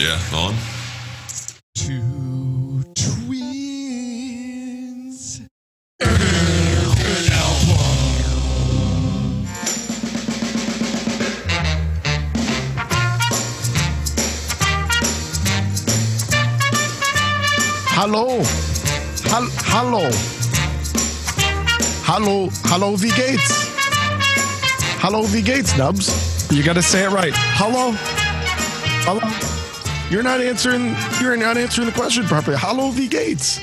Yeah, on. Two twins. Hallo. Hal hallo. Hallo. Hallo, wie geht's? Hallo, wie geht's, Nubs? You got to say it right. Hello? You're not answering you're not answering the question properly. Hallo, wie gates.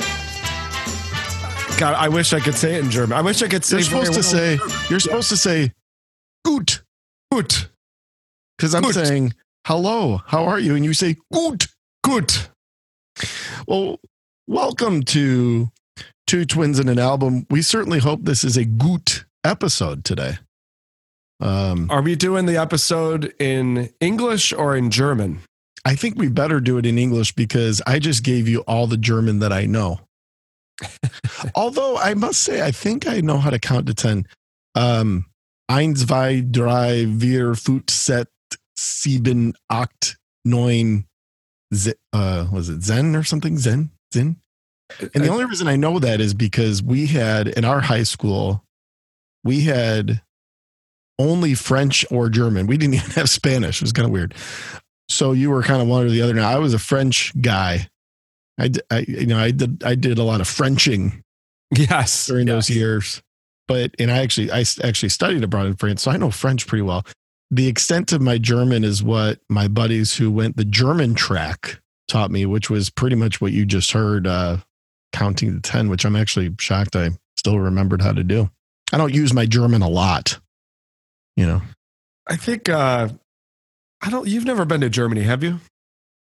God, I wish I could say it in German. I wish I could say. You're supposed to say you're supposed to say gut. gut, Because I'm Gut. saying hello, how are you? And you say gut. gut. Well, welcome to Two Twins in an Album. We certainly hope this is a gut episode today. Um, Are we doing the episode in English or in German? I think we better do it in English because I just gave you all the German that I know. Although I must say, I think I know how to count to 10. Um, eins, zwei, drei, vier, fünf, sechs, sieben, acht, neun, ze- uh, was it Zen or something? Zen? Zen? And the only reason I know that is because we had in our high school, we had only French or German. We didn't even have Spanish. It was kind of weird. So you were kind of one or the other. Now I was a French guy. I, you know, I did, I did a lot of Frenching yes. during those years. But, and I actually, I actually studied abroad in France. So I know French pretty well. The extent of my German is what my buddies who went the German track taught me, which was pretty much what you just heard, uh, counting to 10, which I'm actually shocked I still remembered how to do. I don't use my German a lot, you know. I think uh, I don't. You've never been to Germany, have you?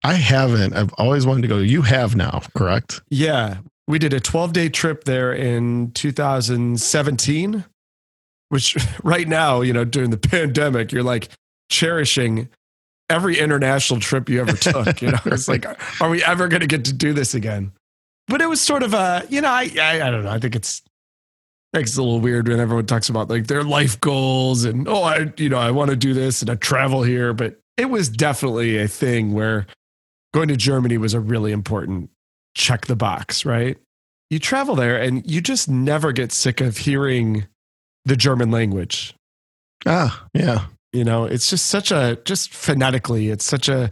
I haven't. I've always wanted to go. You have now, correct? Yeah, we did a 12 day trip there in 2017, which right now, you know, during the pandemic, you're like cherishing every international trip you ever took. You know, it's like, are we ever going to get to do this again? But it was sort of a, you know, I, I, I don't know. I think it's, makes it a little weird when everyone talks about like their life goals and, oh, I, you know, I want to do this and I travel here. But it was definitely a thing where going to Germany was a really important check the box, right? You travel there and you just never get sick of hearing the German language. Ah, yeah. You know, it's just such a, just phonetically, it's such a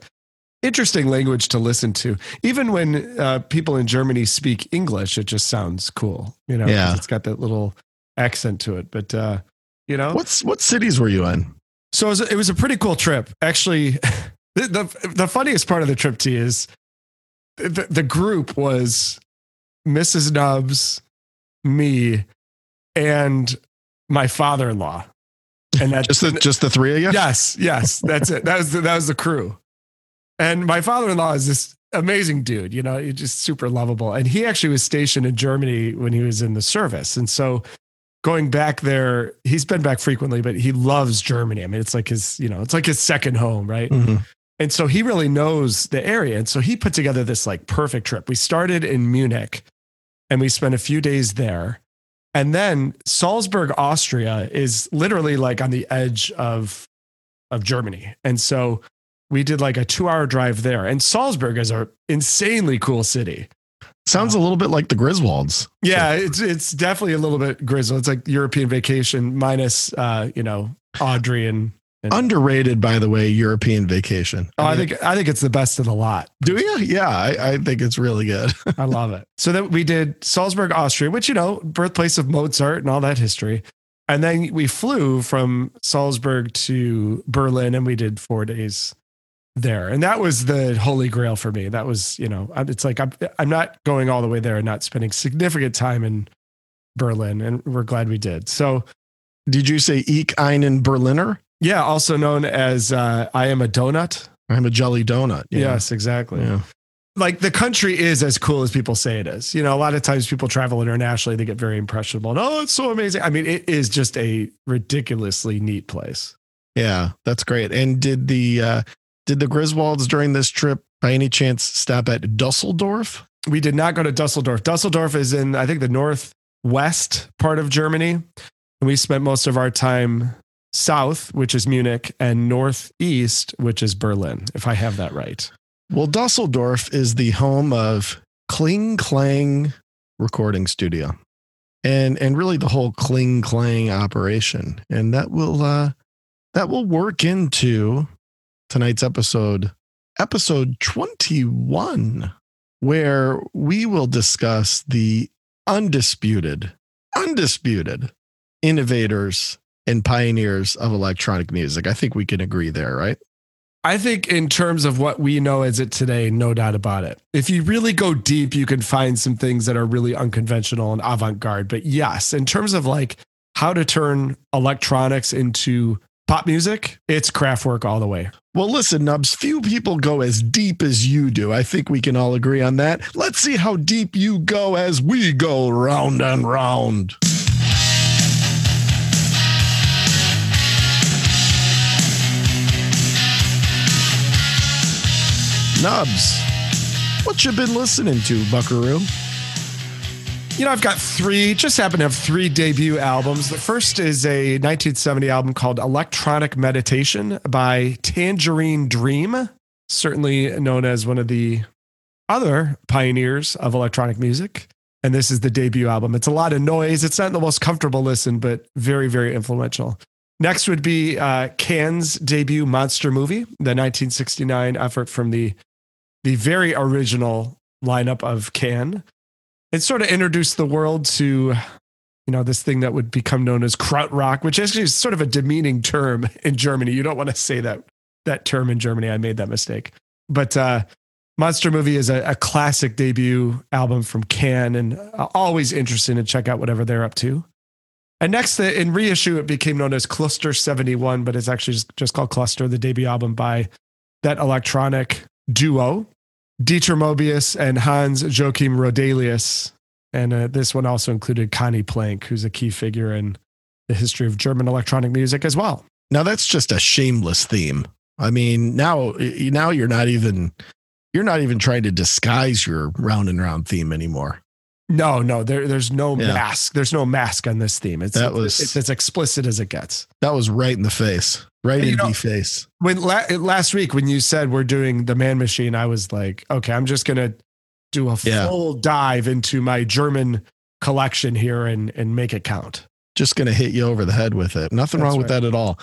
interesting language to listen to. Even when uh, people in Germany speak English, it just sounds cool, you know, Yeah. it's got that little accent to it. But, uh, you know, What's what cities were you in? so it was, it was a pretty cool trip. Actually, the, the, the funniest part of the trip to is the, the group was Mrs. Nubs, me, and my father in law. And that's Just the just the three of you? yes, yes, that's it. That was the, that was the crew. And my father in law is this amazing dude, you know, he's just super lovable. And he actually was stationed in Germany when he was in the service. And so going back there, he's been back frequently, but he loves Germany. I mean, it's like his, you know, it's like his second home, right? Mhm. And so he really knows the area. And so he put together this like perfect trip. We started in Munich and we spent a few days there. And then Salzburg, Austria is literally like on the edge of of Germany. And so we did like a 2-hour drive there. And Salzburg is a insanely cool city. Sounds a little bit like the Griswolds. Yeah, it's it's definitely a little bit Griswold. It's like European vacation minus uh, you know, Audrey and, and Underrated, by the way, European vacation. Oh, I think I think it's the best of the lot. Do you? Yeah, I, I think it's really good. I love it. So then we did Salzburg, Austria, which, you know, birthplace of Mozart and all that history. And then we flew from Salzburg to Berlin and we did four days there. And that was the holy grail for me. That was, you know, it's like I'm, I'm not going all the way there and not spending significant time in Berlin. And we're glad we did. So, Did you say Ich einen Berliner? yeah, also known as uh, I am a donut. I'm a jelly donut. Yeah. Yes, exactly. Yeah. like the country is as cool as people say it is. You know, a lot of times people travel internationally, they get very impressionable. And, oh, it's so amazing. I mean, it is just a ridiculously neat place. Yeah, that's great. And did the uh did the Griswolds during this trip by any chance stop at Dusseldorf? We did not go to Dusseldorf. Dusseldorf is in, I think, the northwest part of Germany. And we spent most of our time south, which is Munich, and northeast, which is Berlin, if I have that right. Well, Dusseldorf is the home of Kling Klang Recording Studio, and and really the whole Kling Klang operation, and that will uh, that will work into tonight's episode, episode twenty one, where we will discuss the undisputed, undisputed innovators and pioneers of electronic music. I think we can agree there, right? I think, in terms of what we know as it today, no doubt about it. If you really go deep, you can find some things that are really unconventional and avant garde. But yes, in terms of like how to turn electronics into pop music, it's Kraftwerk all the way. Well, listen, Nubs, few people go as deep as you do. I think we can all agree on that. Let's see how deep you go as we go round and round. Nubs, what you been listening to, Buckaroo? You know, I've got three, just happen to have three debut albums. The first is a 1970 album called Electronic Meditation by Tangerine Dream, certainly known as one of the other pioneers of electronic music. And this is the debut album. It's a lot of noise. It's not the most comfortable listen, but very, very influential. Next would be uh, Can's debut monster movie, the 1969 effort from the the very original lineup of Can. It sort of introduced the world to, you know, this thing that would become known as krautrock, which actually is sort of a demeaning term in Germany. You don't want to say that that term in Germany. I made that mistake. But uh, Monster Movie is a, a classic debut album from Can, and uh, always interesting to check out whatever they're up to. And next, in reissue, it became known as Cluster 71, but it's actually just called Cluster, the debut album by that electronic duo. Dieter Moebius and Hans Joachim Roedelius. And uh, this one also included Conny Plank, who's a key figure in the history of German electronic music as well. Now that's just a shameless theme. I mean, now now you're not even you're not even trying to disguise your round and round theme anymore. No, no, there, there's no yeah. mask. There's no mask on this theme. It's that was it's, it's as explicit as it gets. That was right in the face, right in the face. When la- last week when you said we're doing the Man Machine, I was like, okay, I'm just gonna do a full dive into my German collection here and and make it count. Just gonna hit you over the head with it. Nothing That's wrong right. with that at all.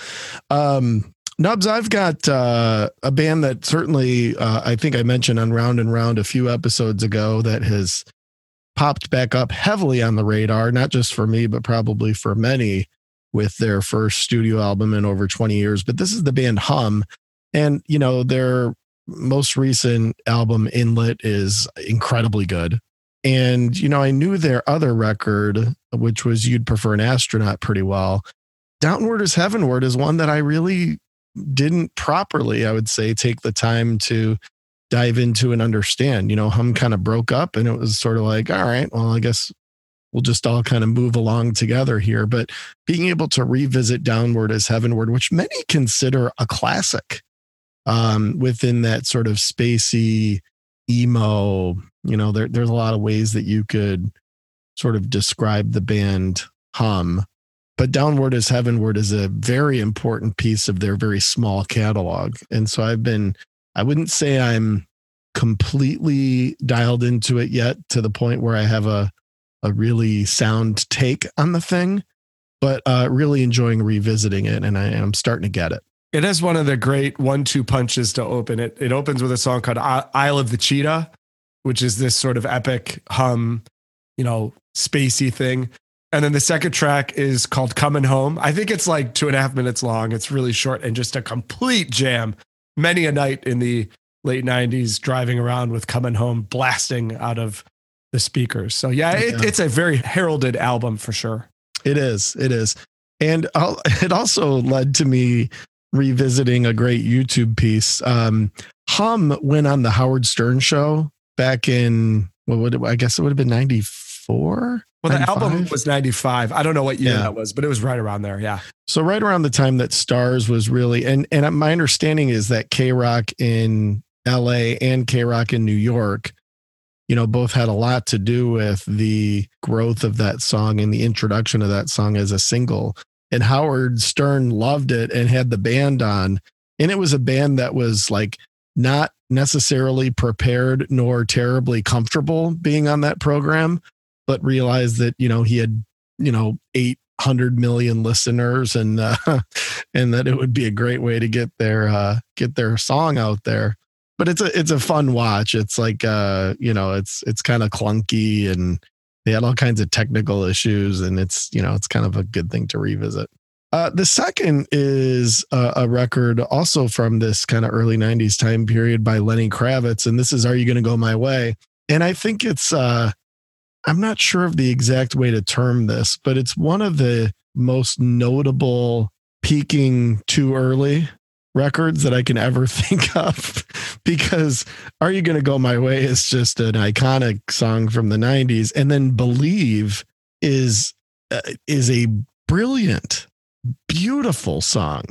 Um, Nubs, I've got uh, a band that certainly uh, I think I mentioned on Round and Round a few episodes ago that has popped back up heavily on the radar, not just for me, but probably for many with their first studio album in over 20 years. But this is the band Hum. And, you know, their most recent album, Inlet, is incredibly good. And, you know, I knew their other record, which was You'd Prefer an Astronaut, pretty well. Downward Is Heavenward is one that I really didn't properly, I would say, take the time to dive into and understand. You know, Hum kind of broke up and it was sort of like, all right, well, I guess we'll just all kind of move along together here. But being able to revisit Downward Is Heavenward, which many consider a classic um, within that sort of spacey emo, you know, there, there's a lot of ways that you could sort of describe the band Hum. But Downward Is Heavenward is a very important piece of their very small catalog. And so I've been I wouldn't say I'm completely dialed into it yet to the point where I have a a really sound take on the thing, but uh, really enjoying revisiting it, and I am starting to get it. It has one of the great one-two punches to open it. It opens with a song called "Isle of the Cheetah," which is this sort of epic hum, you know, spacey thing. And then the second track is called Coming Home. I think it's like two and a half minutes long. It's really short and just a complete jam many a night in the late 90s driving around with coming home blasting out of the speakers so yeah, it, yeah. it's a very heralded album for sure it is it is and it also led to me revisiting a great youtube piece um, hum went on the howard stern show back in what would it, i guess it would have been 94 well, the 95? album was 95. I don't know what year yeah. that was, but it was right around there. Yeah. So right around the time that Stars was really and and my understanding is that K-Rock in LA and K-Rock in New York, you know, both had a lot to do with the growth of that song and the introduction of that song as a single. And Howard Stern loved it and had the band on. And it was a band that was like not necessarily prepared nor terribly comfortable being on that program, but realized that, you know, he had, you know, 800 million listeners and, uh, and that it would be a great way to get their, uh, get their song out there. But it's a, it's a fun watch. It's like, uh, you know, it's, it's kind of clunky and they had all kinds of technical issues and it's, you know, it's kind of a good thing to revisit. Uh, the second is a, a, record also from this kind of early 90s time period by Lenny Kravitz. And this is Are You Gonna Go My Way? And I think it's, uh, I'm not sure of the exact way to term this, but it's one of the most notable peaking too early records that I can ever think of because Are You Gonna Go My Way is just an iconic song from the 90s. And then Believe is, uh, is a brilliant beautiful song.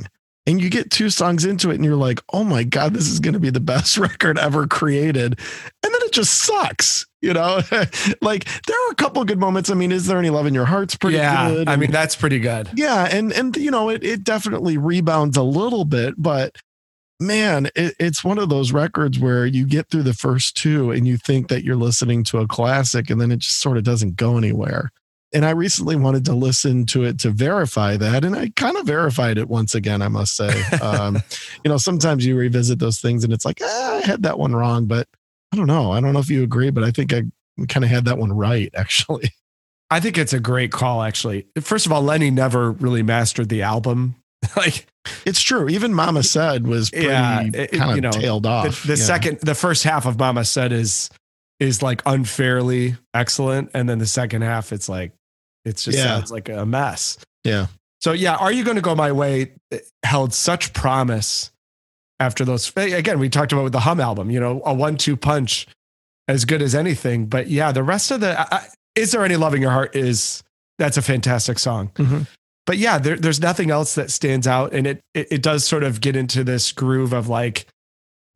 And you get two songs into it and you're like, oh my God, this is going to be the best record ever created. And then it just sucks, you know? like there are a couple good moments. I mean, is there any love in your heart's pretty yeah, good? I mean, that's pretty good. Yeah. And, and, you know, it, it definitely rebounds a little bit, but man, it, it's one of those records where you get through the first two and you think that you're listening to a classic and then it just sort of doesn't go anywhere and I recently wanted to listen to it to verify that, and I kind of verified it once again. I must say, um, you know, sometimes you revisit those things, and it's like, eh, I had that one wrong, but I don't know. I don't know if you agree, but I think I kind of had that one right, actually. I think it's a great call, actually. First of all, Lenny never really mastered the album. like it's true. Even Mama Said was pretty yeah, it, kind of you know, tailed off. The, the yeah. second, the first half of Mama Said is is like unfairly excellent, and then the second half, it's like it just yeah. sounds like a mess. Yeah. So yeah, are you going to go my way? Held such promise after those. Again, we talked about with the Hum album. You know, a one-two punch, as good as anything. But yeah, the rest of the uh, "Is There Any Love in Your Heart" is that's a fantastic song. Mm-hmm. But yeah, there, there's nothing else that stands out, and it, it it does sort of get into this groove of like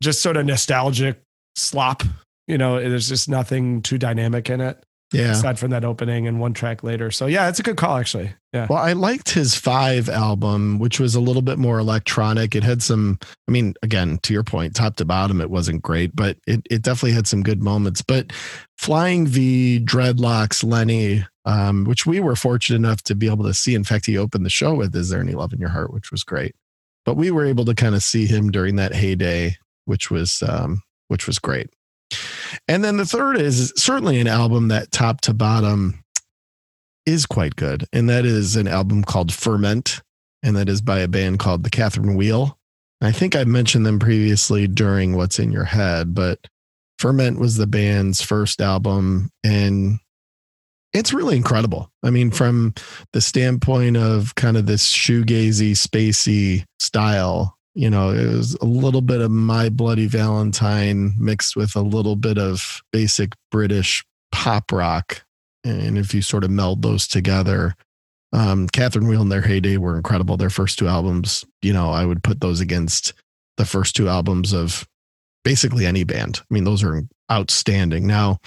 just sort of nostalgic slop. You know, there's just nothing too dynamic in it. Yeah. Aside from that opening and one track later. So yeah, it's a good call actually. Yeah. Well, I liked his five album, which was a little bit more electronic. It had some, I mean, again, to your point, top to bottom, it wasn't great, but it, it definitely had some good moments. But Flying V, Dreadlocks, Lenny, um, which we were fortunate enough to be able to see. In fact, he opened the show with Is There Any Love in Your Heart, which was great. But we were able to kind of see him during that heyday, which was um, which was great. And then the third is certainly an album that top to bottom is quite good. And that is an album called Ferment. And that is by a band called The Catherine Wheel. I think I mentioned them previously during What's in Your Head, but Ferment was the band's first album. And it's really incredible. I mean, from the standpoint of kind of this shoegazy, spacey style, you know, it was a little bit of My Bloody Valentine mixed with a little bit of basic British pop rock. And if you sort of meld those together, um, Catherine Wheel in their heyday were incredible. Their first two albums, you know, I would put those against the first two albums of basically any band. I mean, those are outstanding. Now,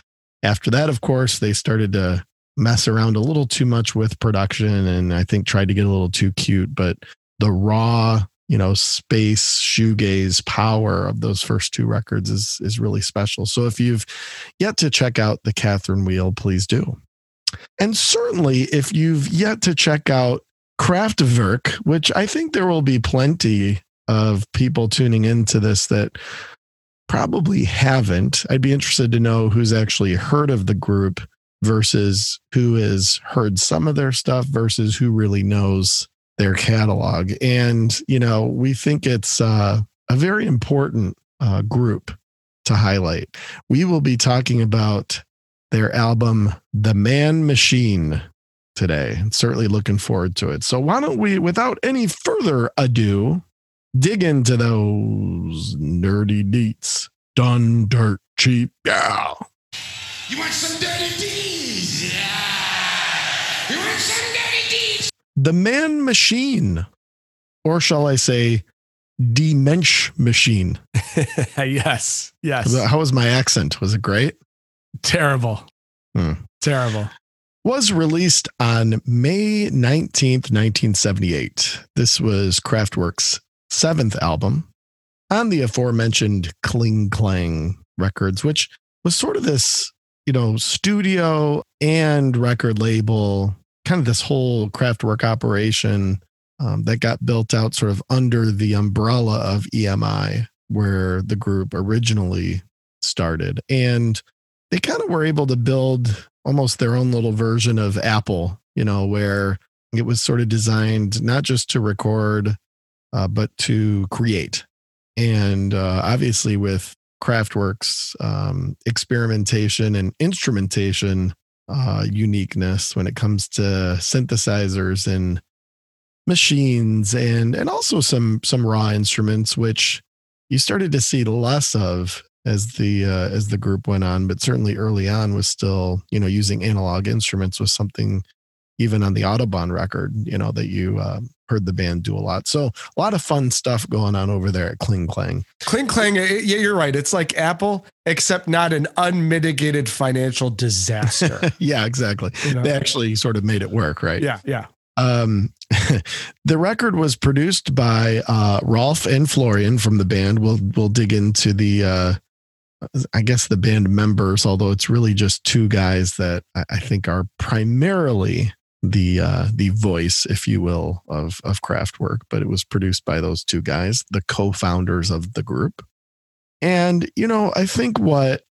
after that, of course, they started to mess around a little too much with production and I think tried to get a little too cute, but the raw you know space shoegaze power of those first two records is is really special. So if you've yet to check out the catherine wheel please do. And certainly if you've yet to check out kraftwerk which i think there will be plenty of people tuning into this that probably haven't i'd be interested to know who's actually heard of the group versus who has heard some of their stuff versus who really knows their catalog. And, you know, we think it's uh, a very important uh, group to highlight. We will be talking about their album, The Man Machine, today. Certainly looking forward to it. So, why don't we, without any further ado, dig into those nerdy deets? Done dirt cheap. Yeah. You want some dirty deeds? Yeah. The man machine, or shall I say, Die Machine. yes. Yes. How was my accent? Was it great? Terrible. Hmm. Terrible. Was released on May 19th, 1978. This was Kraftwerk's seventh album. on the aforementioned Kling Klang Records, which was sort of this, you know, studio and record label, kind of this whole Kraftwerk operation um, that got built out sort of under the umbrella of EMI, where the group originally started. And they kind of were able to build almost their own little version of Apple, you know, where it was sort of designed not just to record, uh, but to create. And uh, obviously, with Kraftwerk's um, experimentation and instrumentation uh, uniqueness when it comes to synthesizers and machines and and also some some raw instruments which you started to see less of as the uh, as the group went on but certainly early on was still you know using analog instruments was something even on the autobahn record you know that you uh, heard the band do a lot. So a lot of fun stuff going on over there at kling klang. Kling klang yeah you're right. It's like apple except not an unmitigated financial disaster. Yeah exactly. You know? they actually sort of made it work right? Yeah yeah. Um, the record was produced by uh, Ralf and Florian from the band. We'll we'll dig into the uh, I guess the band members, although it's really just two guys that I think are primarily the uh, the voice, if you will, of of Kraftwerk. But it was produced by those two guys, the co-founders of the group. And you know, I think what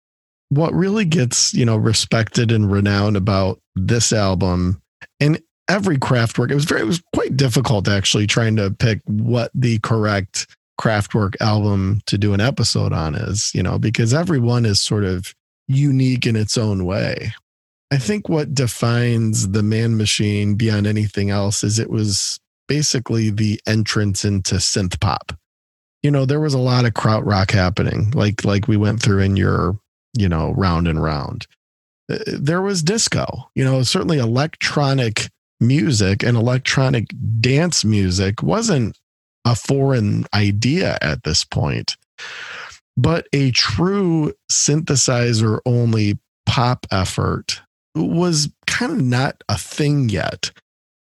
what really gets you know respected and renowned about this album, and every Kraftwerk. It was very, it was quite difficult actually trying to pick what the correct Kraftwerk album to do an episode on is, you know, because every one is sort of unique in its own way. I think what defines the man machine beyond anything else is it was basically the entrance into synth pop. You know, there was a lot of krautrock happening, like like we went through in your, you know, round and round. Uh, there was disco, you know, certainly electronic music and electronic dance music wasn't a foreign idea at this point. But a true synthesizer only pop effort was kind of not a thing yet,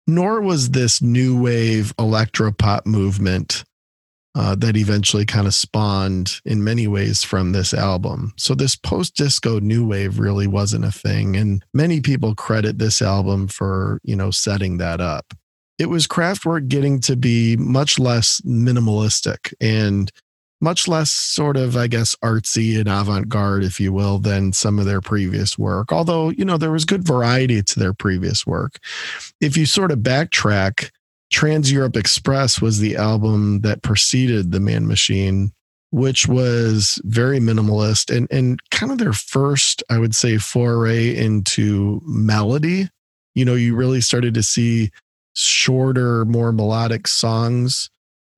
nor was this new wave electro pop movement uh, that eventually kind of spawned in many ways from this album. So, this post disco new wave really wasn't a thing. And many people credit this album for, you know, setting that up. It was Kraftwerk getting to be much less minimalistic and much less sort of, I guess, artsy and avant garde, if you will, than some of their previous work. Although, you know, there was good variety to their previous work. If you sort of backtrack, Trans Europe Express was the album that preceded The Man Machine, which was very minimalist and, and kind of their first, I would say, foray into melody. You know, you really started to see shorter, more melodic songs,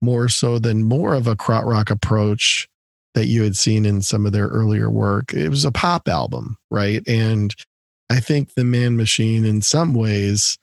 more so than more of a krautrock approach that you had seen in some of their earlier work. It was a pop album, right? And I think The Man Machine, in some ways,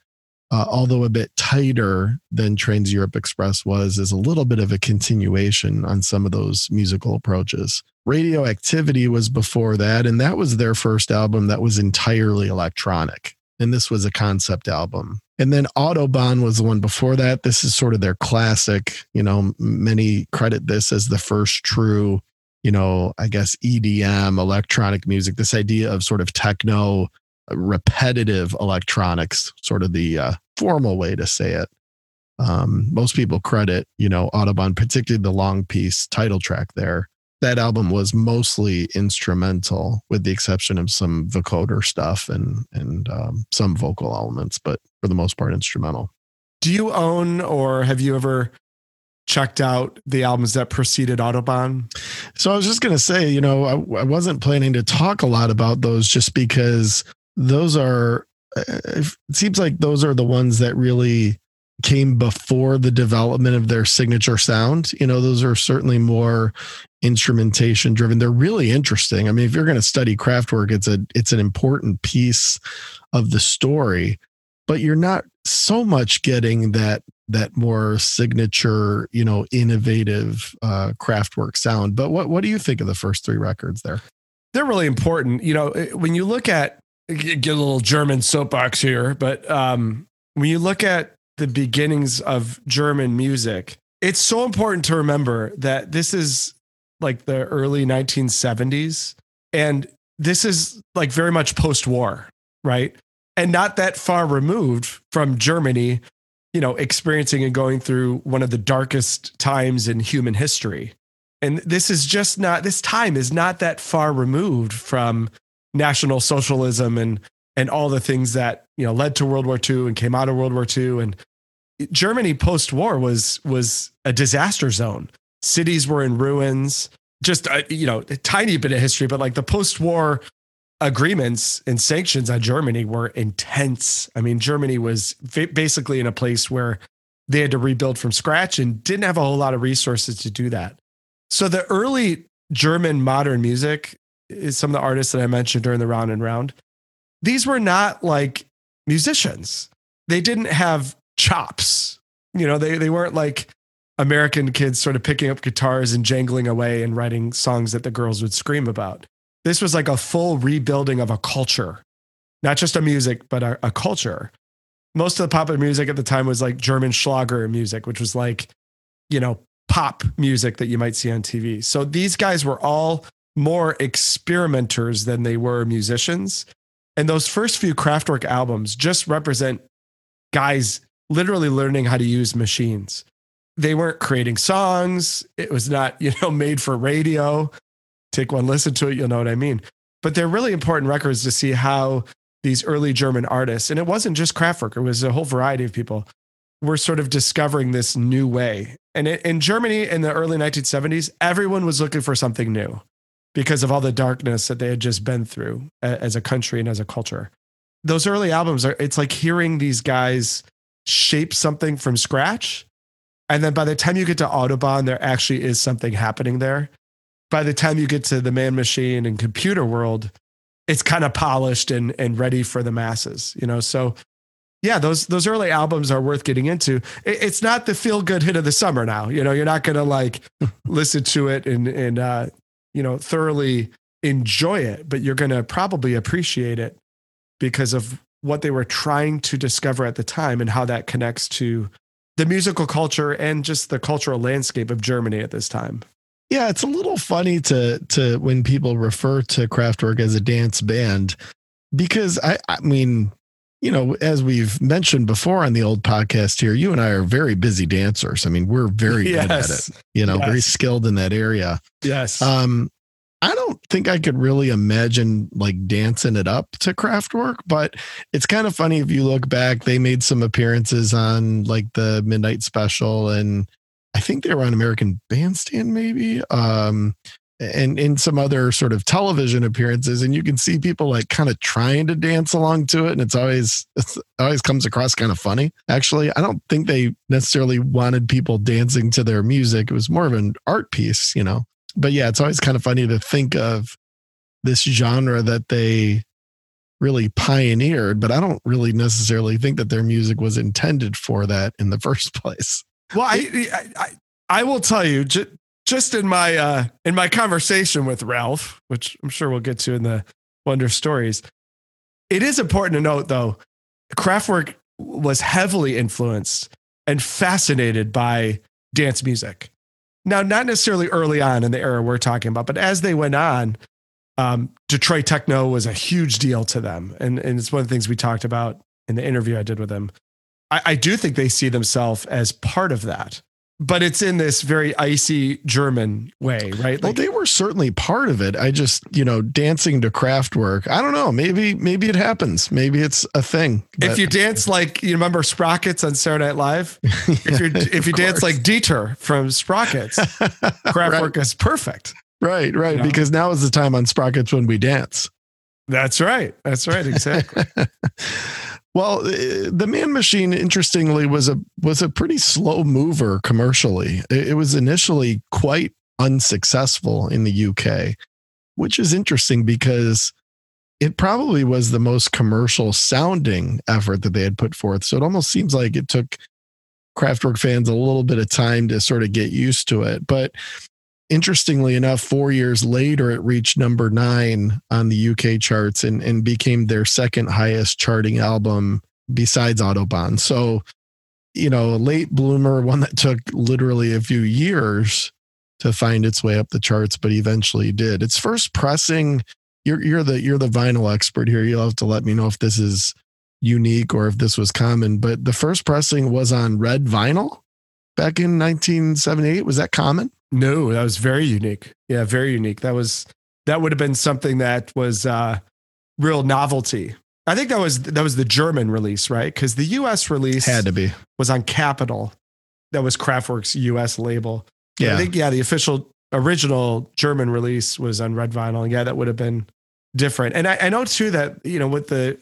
uh, although a bit tighter than Trans Europe Express was, is a little bit of a continuation on some of those musical approaches. Radioactivity was before that, and that was their first album that was entirely electronic. And this was a concept album. And then Autobahn was the one before that. This is sort of their classic. You know, many credit this as the first true, you know, I guess EDM, electronic music, this idea of sort of techno repetitive electronics, sort of the uh, formal way to say it. Um, most people credit, you know, Autobahn, particularly the long piece title track there. That album was mostly instrumental, with the exception of some vocoder stuff and and um, some vocal elements, but for the most part, instrumental. Do you own or have you ever checked out the albums that preceded Autobahn? So I was just going to say, you know, I, I, wasn't planning to talk a lot about those just because those are uh, it seems like those are the ones that really came before the development of their signature sound you know those are certainly more instrumentation driven they're really interesting. I mean if you're going to study Kraftwerk it's a it's an important piece of the story but you're not so much getting that that more signature you know innovative uh Kraftwerk sound. But what what do you think of the first three records there? They're really important. You know when you look at get a little German soapbox here, but um, when you look at the beginnings of German music, it's so important to remember that this is like the early 1970s. And this is like very much post war, right? And not that far removed from Germany, you know, experiencing and going through one of the darkest times in human history. And this is just not, this time is not that far removed from National Socialism and and all the things that you know led to World War II and came out of World War II and Germany post war was was a disaster zone. Cities were in ruins. Just a, you know a tiny bit of history, but like the post war agreements and sanctions on Germany were intense. I mean, Germany was basically in a place where they had to rebuild from scratch and didn't have a whole lot of resources to do that. So the early German modern music is some of the artists that I mentioned during the round and round. These were not like musicians. They didn't have chops. You know, they, they weren't like American kids sort of picking up guitars and jangling away and writing songs that the girls would scream about. This was like a full rebuilding of a culture, not just a music, but a, a culture. Most of the popular music at the time was like German Schlager music, which was like, you know, pop music that you might see on TV. So these guys were all more experimenters than they were musicians. And those first few Kraftwerk albums just represent guys literally learning how to use machines. They weren't creating songs. It was not, you know, made for radio. Take one listen to it, you'll know what I mean. But they're really important records to see how these early German artists, and it wasn't just Kraftwerk, it was a whole variety of people, were sort of discovering this new way. And in Germany in the early 1970s, everyone was looking for something new because of all the darkness that they had just been through as a country and as a culture. Those early albums are, it's like hearing these guys shape something from scratch. And then by the time you get to Autobahn, there actually is something happening there. By the time you get to the man machine and computer world, it's kind of polished and, and ready for the masses, you know? So yeah, those those early albums are worth getting into. It, it's not the feel good hit of the summer now. You know, you're not gonna like listen to it and and uh, you know, thoroughly enjoy it, but you're going to probably appreciate it because of what they were trying to discover at the time and how that connects to the musical culture and just the cultural landscape of Germany at this time. Yeah, it's a little funny to to when people refer to Kraftwerk as a dance band because I I mean, you know, as we've mentioned before on the old podcast here, you and I are very busy dancers. I mean, we're very yes. good at it, you know, yes. very skilled in that area. Yes. Um, I don't think I could really imagine like dancing it up to Kraftwerk, but it's kind of funny if you look back. They made some appearances on like the Midnight Special, and I think they were on American Bandstand, maybe. Um, and in some other sort of television appearances and you can see people like kind of trying to dance along to it and it's always it's, always comes across kind of funny actually i don't think they necessarily wanted people dancing to their music it was more of an art piece you know but yeah it's always kind of funny to think of this genre that they really pioneered but i don't really necessarily think that their music was intended for that in the first place well i i, I will tell you just in my uh, in my conversation with Ralph, which I'm sure we'll get to in the Wonder Stories, it is important to note though, Kraftwerk was heavily influenced and fascinated by dance music. Now, not necessarily early on in the era we're talking about, but as they went on, um, Detroit techno was a huge deal to them, and and it's one of the things we talked about in the interview I did with them. I, I do think they see themselves as part of that but it's in this very icy German way, right? Like, well, they were certainly part of it. I just, you know, dancing to Kraftwerk. I don't know. Maybe, maybe it happens. Maybe it's a thing. If you dance like you remember Sprockets on Saturday Night Live, yeah, if, you if you dance like Dieter from Sprockets, Kraftwerk right. is perfect. Right, right. You know? Because now is the time on Sprockets when we dance. That's right. That's right. Exactly. Well, uh, the Man Machine, interestingly, was a was a pretty slow mover commercially. It, was initially quite unsuccessful in the UK, which is interesting because it probably was the most commercial sounding effort that they had put forth. So it almost seems like it took Kraftwerk fans a little bit of time to sort of get used to it. But interestingly enough, four years later, it reached number nine on the UK charts and, and became their second highest charting album besides Autobahn. So, you know, a late bloomer, one that took literally a few years to find its way up the charts, but eventually did. Its first pressing, you're you're the you're the vinyl expert here. You'll have to let me know if this is unique or if this was common. But the first pressing was on red vinyl back in 1978. Was that common? No, that was very unique. Yeah, very unique. That was that would have been something that was uh real novelty. I think that was that was the German release, right? Because the US release Had to be. was on Capitol. That was Kraftwerk's US label. Yeah. I think yeah, the official original German release was on red vinyl. Yeah, that would have been different. And I, I know too that you know with the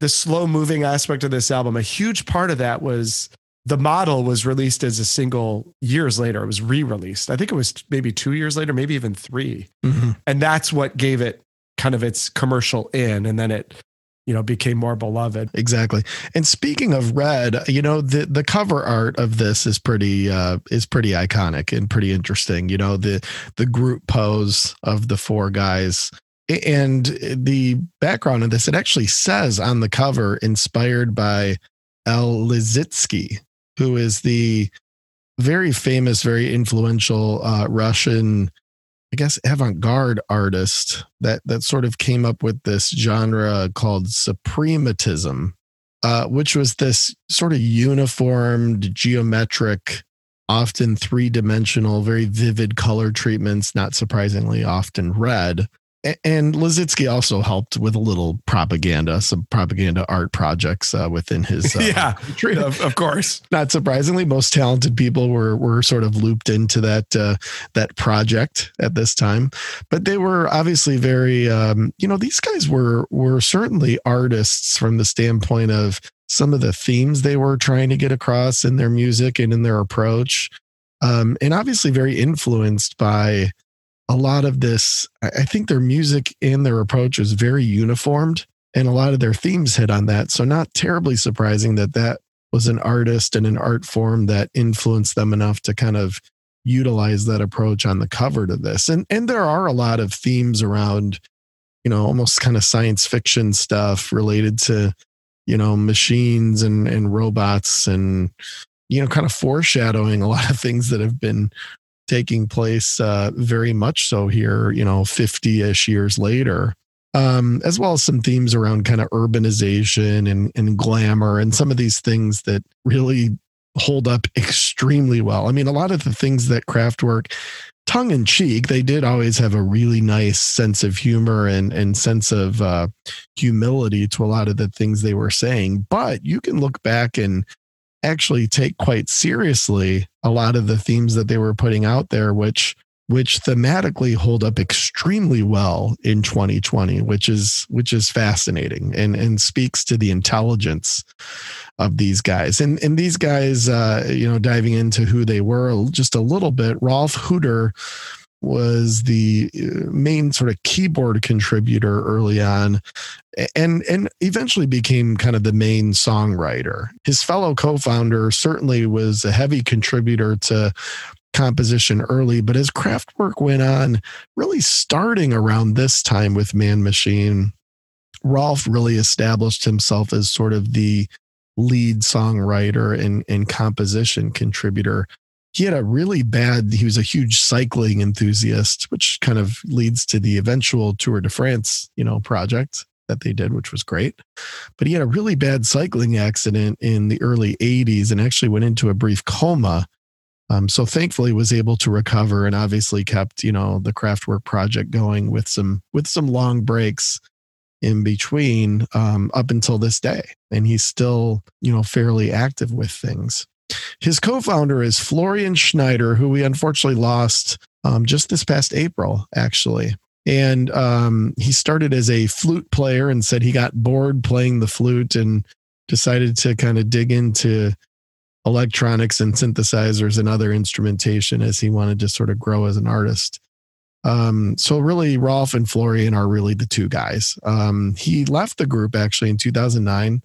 the slow moving aspect of this album, a huge part of that was the model was released as a single years later. It was re-released. I think it was maybe two years later, maybe even 3 Mhm. and that's what gave it kind of its commercial in, and then it you know became more beloved. Exactly. And speaking of red, you know, the the cover art of this is pretty uh is pretty iconic and pretty interesting. You know, the the group pose of the four guys and the background of this it actually says on the cover inspired by El Lissitzky, who is the very famous, very influential uh, Russian I guess avant-garde artist that that sort of came up with this genre called suprematism, uh, which was this sort of uniformed, geometric, often three-dimensional, very vivid color treatments. Not surprisingly, often red. And Lissitzky also helped with a little propaganda, some propaganda art projects uh, within his. Uh, yeah, of, of course. not surprisingly, most talented people were were sort of looped into that uh, that project at this time. But they were obviously very, um, you know, these guys were were certainly artists from the standpoint of some of the themes they were trying to get across in their music and in their approach, um, and obviously very influenced by a lot of this. I think their music and their approach is very uniformed. And a lot of their themes hit on that. So, not terribly surprising that that was an artist and an art form that influenced them enough to kind of utilize that approach on the cover to this. And and there are a lot of themes around, you know, almost kind of science fiction stuff related to, you know, machines and and robots and you know, kind of foreshadowing a lot of things that have been taking place uh, very much so here, you know, 50-ish years later um, as well as some themes around kind of urbanization and, and glamour and some of these things that really hold up extremely well. I mean, a lot of the things that Kraftwerk, tongue in cheek, they did always have a really nice sense of humor and, and sense of uh, humility to a lot of the things they were saying. But you can look back and actually take quite seriously a lot of the themes that they were putting out there, which which thematically hold up extremely well in 2020 which is which is fascinating and and speaks to the intelligence of these guys. And and these guys uh you know diving into who they were just a little bit Ralf Hütter was the uh, main sort of keyboard contributor early on and and eventually became kind of the main songwriter his fellow co-founder certainly was a heavy contributor to composition early, but as Kraftwerk went on, really starting around this time with Man Machine, Ralf really established himself as sort of the lead songwriter and, and composition contributor. He had a really bad, he was a huge cycling enthusiast, which kind of leads to the eventual Tour de France, you know, project that they did, which was great. But he had a really bad cycling accident in the early 80s and actually went into a brief coma um, so thankfully was able to recover and obviously kept, you know, the Kraftwerk project going with some with some long breaks in between um, up until this day. And he's still, you know, fairly active with things. His co-founder is Florian Schneider, who we unfortunately lost um, just this past April, actually. And um, he started as a flute player and said he got bored playing the flute and decided to kind of dig into electronics and synthesizers and other instrumentation as he wanted to sort of grow as an artist. Um, so really, Ralf and Florian are really the two guys. Um, he left the group actually in 2009.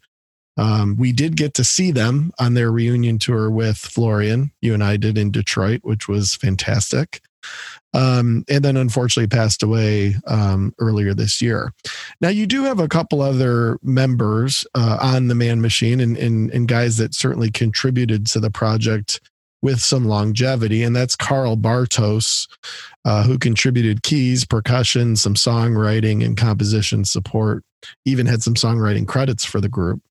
Um, we did get to see them on their reunion tour with Florian. You and I did in Detroit, which was fantastic. Um, and then unfortunately passed away um, earlier this year. Now you do have a couple other members uh, on the Man Machine and, and and guys that certainly contributed to the project with some longevity, and that's Karl Bartos, uh, who contributed keys, percussion, some songwriting, and composition support. Even had some songwriting credits for the group.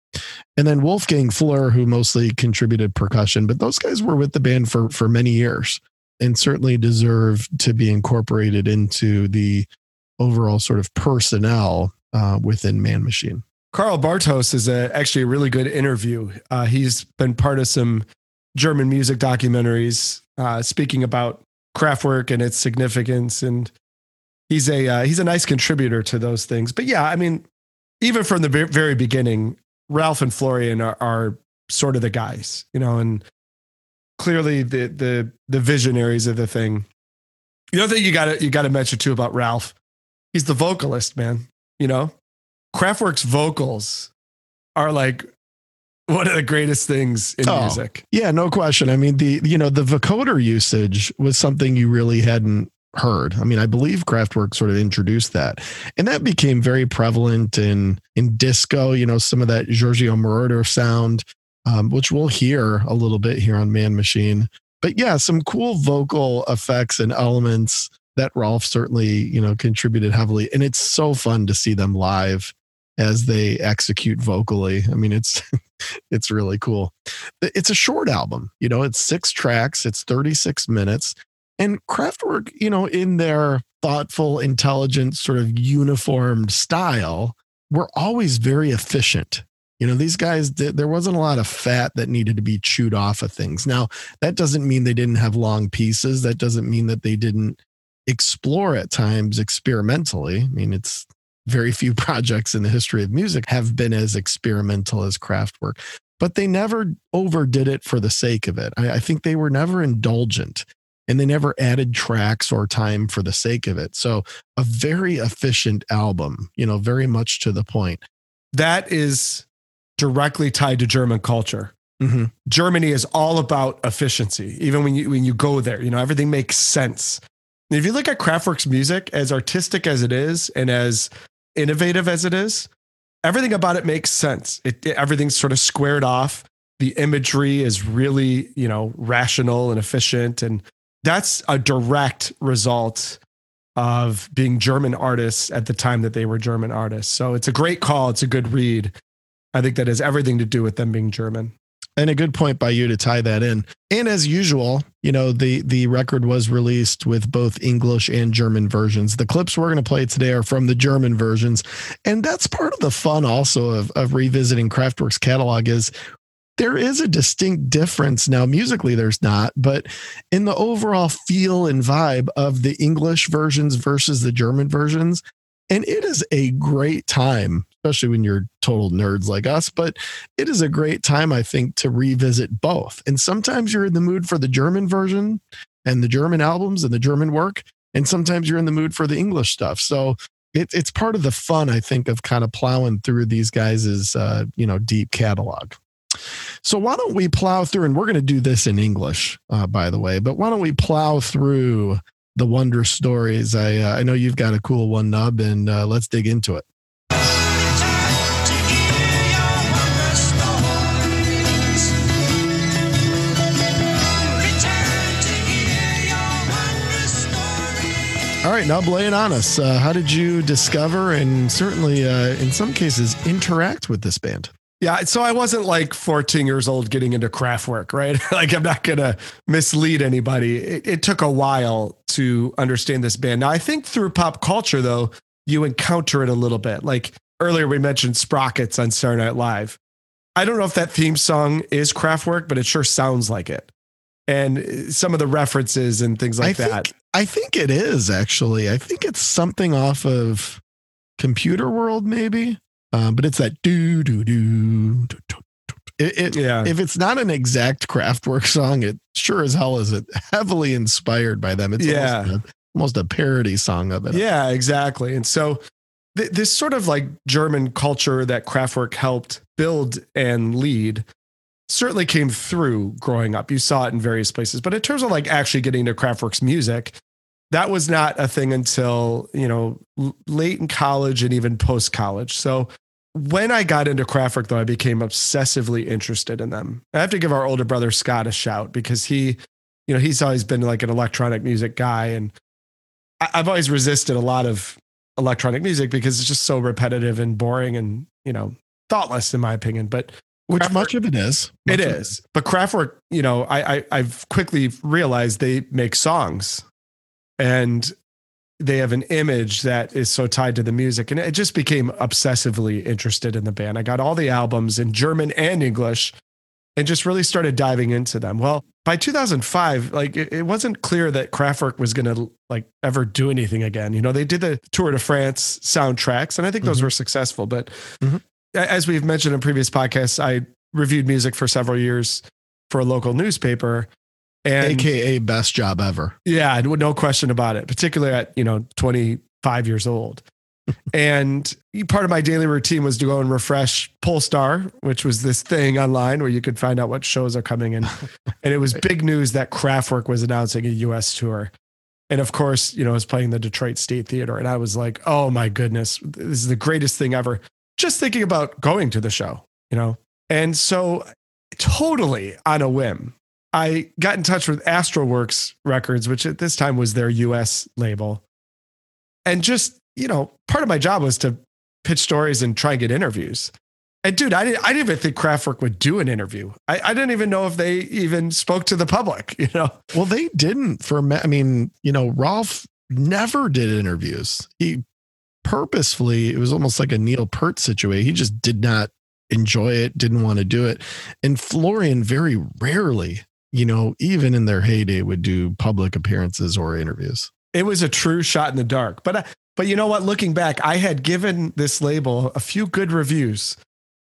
And then Wolfgang Flür, who mostly contributed percussion, but those guys were with the band for for many years and certainly deserve to be incorporated into the overall sort of personnel uh, within Man Machine. Karl Bartos is a, actually a really good interview. Uh, he's been part of some German music documentaries uh, speaking about Kraftwerk and its significance, and he's a uh, he's a nice contributor to those things. But yeah, I mean, even from the very beginning, Ralf and Florian are, are sort of the guys, you know, and clearly the the the visionaries of the thing. The other thing you got to you got to mention too about Ralf, he's the vocalist, man. You know, Kraftwerk's vocals are like one of the greatest things in oh, music. Yeah, no question. I mean, the you know the vocoder usage was something you really hadn't heard. I mean, I believe Kraftwerk sort of introduced that, and that became very prevalent in in disco. You know, some of that Giorgio Moroder sound um, which we'll hear a little bit here on Man Machine. But yeah, some cool vocal effects and elements that Ralf certainly, you know, contributed heavily. And it's so fun to see them live as they execute vocally. I mean, it's it's really cool. It's a short album, you know, it's six tracks, it's 36 minutes. And Kraftwerk, you know, in their thoughtful, intelligent, sort of uniformed style, were always very efficient you know, these guys, there wasn't a lot of fat that needed to be chewed off of things. Now, that doesn't mean they didn't have long pieces. That doesn't mean that they didn't explore at times experimentally. I mean, it's very few projects in the history of music have been as experimental as Kraftwerk, but they never overdid it for the sake of it. I, I think they were never indulgent and they never added tracks or time for the sake of it. So, a very efficient album, you know, very much to the point. That is directly tied to German culture. Mm-hmm. Germany is all about efficiency. Even when you when you go there, you know everything makes sense. And if you look at Kraftwerk's music, as artistic as it is and as innovative as it is, everything about it makes sense. It, it, everything's sort of squared off. The imagery is really you know rational and efficient, and that's a direct result of being German artists at the time that they were German artists. So it's a great call. It's a good read. I think that has everything to do with them being German. And a good point by you to tie that in. And as usual, you know, the the record was released with both English and German versions. The clips we're going to play today are from the German versions. And that's part of the fun also of, of revisiting Kraftwerk's catalog is there is a distinct difference now musically there's not but in the overall feel and vibe of the english versions versus the german versions and it is a great time, especially when you're total nerds like us, but it is a great time, I think, to revisit both. And sometimes you're in the mood for the German version and the German albums and the German work. And sometimes you're in the mood for the English stuff. So it, it's part of the fun, I think, of kind of plowing through these guys' uh, you know, deep catalog. So why don't we plow through, and we're going to do this in English, uh, by the way, but why don't we plow through the wonder stories. I uh, I know you've got a cool one, Nub, and uh, let's dig into it. All right, now lay it on us. Uh, how did you discover and certainly, uh, in some cases, interact with this band? Yeah, so I wasn't like 14 years old getting into Kraftwerk, right? like I'm not gonna mislead anybody. It, it, took a while to understand this band. Now I think through pop culture though, you encounter it a little bit. Like earlier we mentioned Sprockets on Saturday Night Live. I don't know if that theme song is Kraftwerk, but it sure sounds like it. And uh, some of the references and things like I that. Think, I think it is actually. I think it's something off of Computer World, maybe. Um, but it's that do do do. It, it, yeah. If it's not an exact Kraftwerk song, it sure as hell is it heavily inspired by them. It's yeah. almost, a, almost a parody song of it. Yeah, exactly. And so th- this sort of like German culture that Kraftwerk helped build and lead certainly came through growing up. You saw it in various places. But in terms of like actually getting to Kraftwerk's music, that was not a thing until you know late in college and even post college so when I got into Kraftwerk, though, I became obsessively interested in them. I have to give our older brother Scott a shout because he, you know, he's always been like an electronic music guy, and I've always resisted a lot of electronic music because it's just so repetitive and boring and you know thoughtless in my opinion. But Which Kraftwerk- much of it is, it is. it. But Kraftwerk, you know, I, I I've quickly realized they make songs, and they have an image that is so tied to the music, and it just became obsessively interested in the band. I got all the albums in German and English, and just really started diving into them. Well, by 2005, like it, it wasn't clear that Kraftwerk was going to like ever do anything again. You know, they did the Tour de France soundtracks, and I think those Mhm. were successful. But Mhm. as we've mentioned in previous podcasts, I reviewed music for several years for a local newspaper. And AKA best job ever. yeah, no question about it, particularly at, you know, 25 years old. and part of my daily routine was to go and refresh Pollstar, which was this thing online where you could find out what shows are coming in. and it was big news that Kraftwerk was announcing a US tour. And of course, you know, I was playing the Detroit State Theater. And I was like, oh my goodness, this is the greatest thing ever. Just thinking about going to the show, you know? And so, totally on a whim, I got in touch with Astralwerks Records, which at this time was their US label. And just, you know, part of my job was to pitch stories and try and get interviews. And dude, I didn't, I didn't even think Kraftwerk would do an interview. I, I didn't even know if they even spoke to the public, you know? Well, they didn't for, I mean, you know, Ralf never did interviews. He purposefully, it was almost like a Neil Peart situation. He just did not enjoy it, didn't want to do it. And Florian very rarely, you know, even in their heyday, would do public appearances or interviews. It was a true shot in the dark. But, I, but you know what? Looking back, I had given this label a few good reviews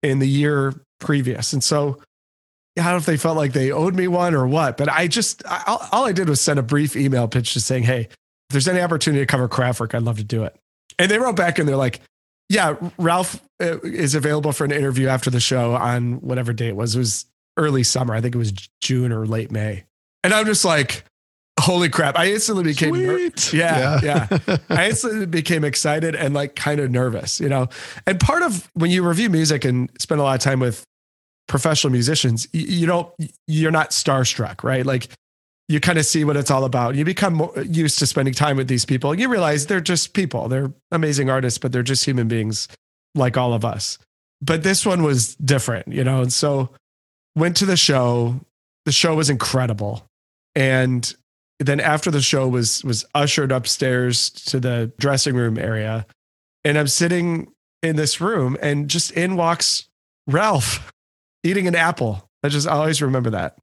in the year previous. And so I don't know if they felt like they owed me one or what, but I just, I, all- all I did was send a brief email pitch just saying, hey, if there's any opportunity to cover Kraftwerk, I'd love to do it. And they wrote back and they're like, yeah, Ralf uh, is available for an interview after the show on whatever day it was. It was early summer. I think it was June or late May. And I'm just like, holy crap. I instantly became ner- Sweet. Yeah, yeah. I instantly became excited and like kind of nervous, you know. And part of when you review music and spend a lot of time with professional musicians, you, you don't, you're not starstruck, right? Like you kind of see what it's all about. You become more used to spending time with these people. You realize they're just people. They're amazing artists, but they're just human beings like all of us. But this one was different, you know. And so went to the show. The show was incredible. And then after the show was was ushered upstairs to the dressing room area. And i'm sitting in this room and just in walks Ralf eating an apple. I just I always remember that.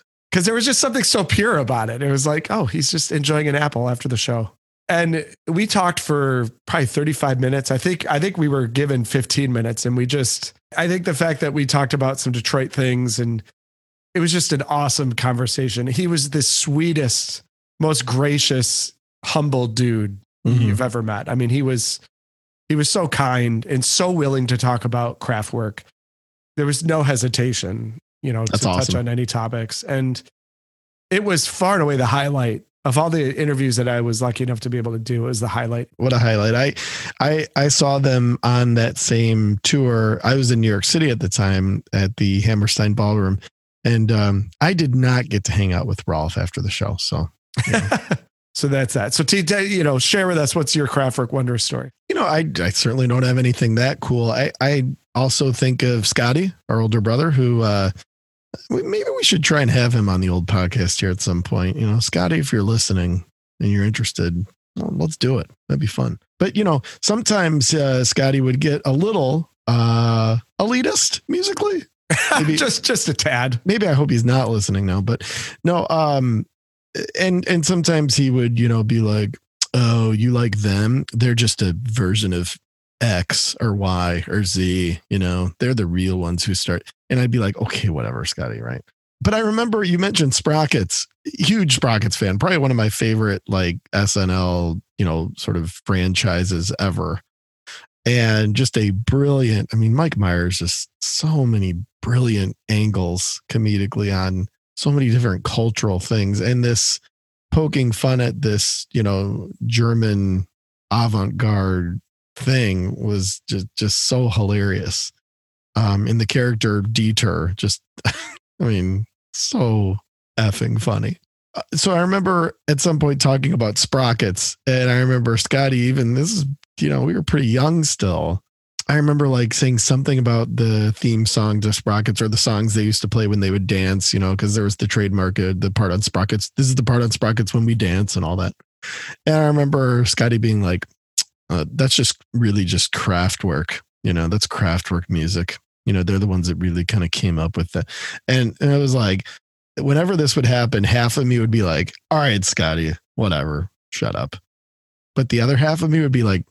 Because there was just something so pure about it. It was like oh he's just enjoying an apple after the show and we talked for probably 35 minutes i think i think we were given 15 minutes and we just i think the fact that we talked about some detroit things and it was just an awesome conversation. He was the sweetest, most gracious, humble dude Mhm. you've ever met. I mean, he was he was so kind and so willing to talk about Kraftwerk. There was no hesitation, you know, That's to touch on any topics. And it was far and away the highlight of all the interviews that I was lucky enough to be able to do. It was the highlight. What a highlight. I I I saw them on that same tour. I was in New York City at the time at the Hammerstein Ballroom. And um, I did not get to hang out with Ralf after the show. So, so that's that. So, T, T- you know, share with us what's your Kraftwerk wonder story. you know, I, I certainly don't have anything that cool. I, I also think of Scotty, our older brother, who uh, maybe we should try and have him on the old podcast here at some point. You know, Scotty, if you're listening and you're interested, well, let's do it. That'd be fun. But, you know, sometimes uh, Scotty would get a little uh, elitist musically. Maybe- just just a tad. maybe I hope he's not listening now, but no, um, and and sometimes he would, you know, be like, "Oh, you like them? They're just a version of X or Y or Z. You know, they're the real ones who start." And I'd be like, "Okay, whatever, Scotty, right?" But I remember you mentioned Sprockets, huge Sprockets fan, probably one of my favorite like SNL, you know, sort of franchises ever. And just a brilliant, I mean, Mike Myers, just so many brilliant angles comedically on so many different cultural things. And this poking fun at this, you know, German avant garde thing was just just so hilarious. Um, and the character Dieter, just I mean, so effing funny. Uh, so I remember at some point talking about sprockets, and I remember Scotty. Even this is you know we were pretty young still. I remember like saying something about the theme song to Sprockets or the songs they used to play when they would dance, you know, because there was the trademark, uh, the part on Sprockets. This is the part on Sprockets when we dance and all that. And I remember Scotty being like, uh, that's just really just Kraftwerk, you know, that's Kraftwerk music. You know, they're the ones that really kind of came up with that. And, and it was like, whenever this would happen, half of me would be like, all right, Scotty, whatever, shut up. But the other half of me would be like,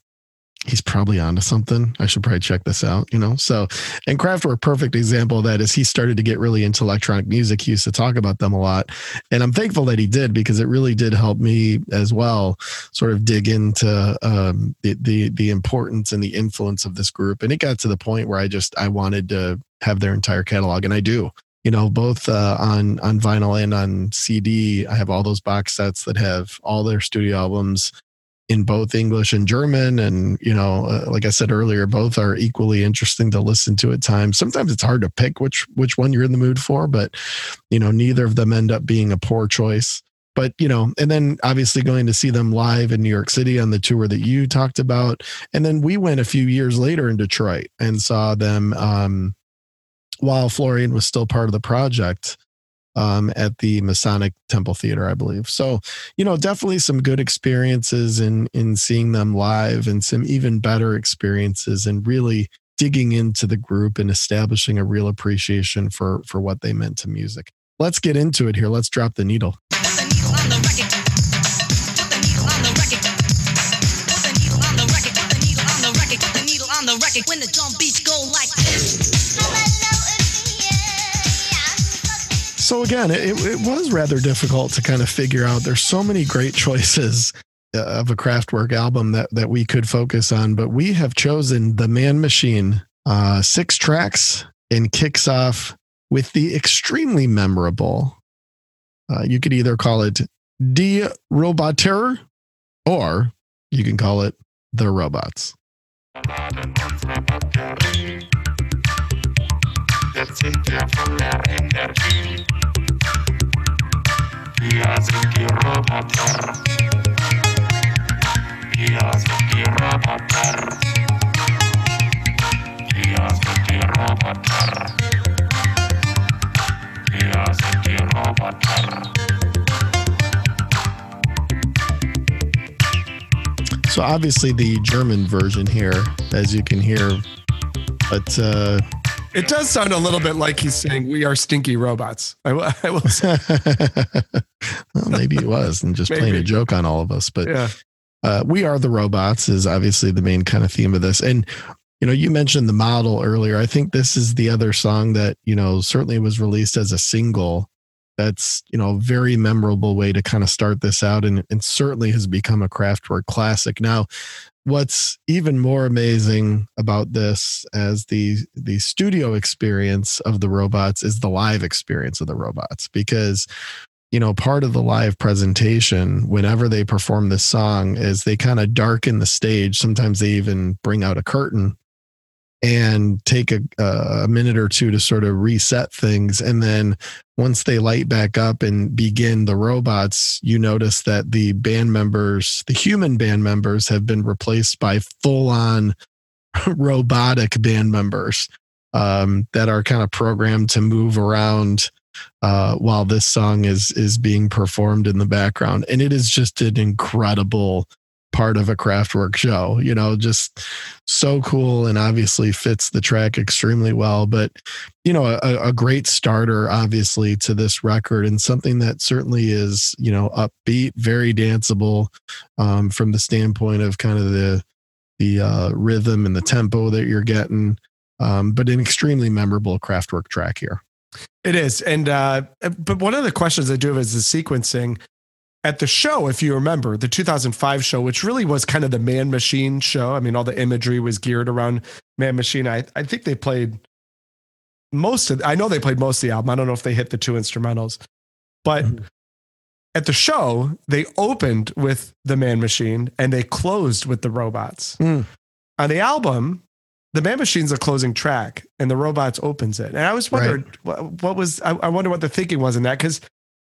he's probably onto something. I should probably check this out, you know? So, and Kraftwerk, are a perfect example of that is he started to get really into electronic music. He used to talk about them a lot. And I'm thankful that he did because it really did help me as well sort of dig into um, the, the, the importance and the influence of this group. And it got to the point where I just, I wanted to have their entire catalog and I do. You know, both uh, on on vinyl and on CD, I have all those box sets that have all their studio albums in both English and German. And, you know, uh, like I said earlier, both are equally interesting to listen to at times. Sometimes it's hard to pick which, which one you're in the mood for, but, you know, neither of them end up being a poor choice. But, you know, and then obviously going to see them live in New York City on the tour that you talked about. And then we went a few years later in Detroit and saw them um, while Florian was still part of the project um, at the Masonic Temple Theater, I believe. So, you know, definitely some good experiences in in seeing them live, and some even better experiences, and really digging into the group and establishing a real appreciation for for what they meant to music. Let's get into it here. Let's drop the needle. When the drum beats So again, it, it was rather difficult to kind of figure out. There's so many great choices uh, of a Kraftwerk album that that we could focus on, but we have chosen the Man Machine, uh, six tracks, and kicks off with the extremely memorable. Uh, you could either call it Die Roboter, or you can call it the Robots. So obviously the German version here, as you can hear, but uh, it does sound a little bit like he's saying we are stinky robots. I, I will say. well, maybe it was and just playing a joke on all of us. But yeah. uh, we are the robots is obviously the main kind of theme of this. And you know, you mentioned the model earlier. I think this is the other song that you know certainly was released as a single. That's you know a very memorable way to kind of start this out, and, and certainly has become a Kraftwerk classic. Now, what's even more amazing about this as the the studio experience of the robots is the live experience of the robots because you know part of the live presentation whenever they perform this song is they kind of darken the stage. Sometimes they even bring out a curtain and take a, a minute or two to sort of reset things. And then once they light back up and begin the robots, you notice that the band members, the human band members, have been replaced by full on robotic band members um, that are kind of programmed to move around uh, while this song is is being performed in the background, and it is just an incredible part of a Kraftwerk show, you know, just so cool and obviously fits the track extremely well. But, you know, a, a, great starter, obviously, to this record and something that certainly is, you know, upbeat, very danceable um, from the standpoint of kind of the, the uh, rhythm and the tempo that you're getting. Um, but an extremely memorable Kraftwerk track here. It is. And, uh, but one of the questions I do have is the sequencing at the show, if you remember, the 2005 show, which really was kind of the Man Machine show. I mean, all the imagery was geared around Man Machine. I, I think they played most of, I know they played most of the album. I don't know if they hit the two instrumentals, but mm-hmm. at the show, they opened with the Man Machine and they closed with the robots. Mm. on the album, the Man Machine's a closing track, and the Robots opens it. And I was wondering right. what, what, was I, I wonder what the thinking was in that because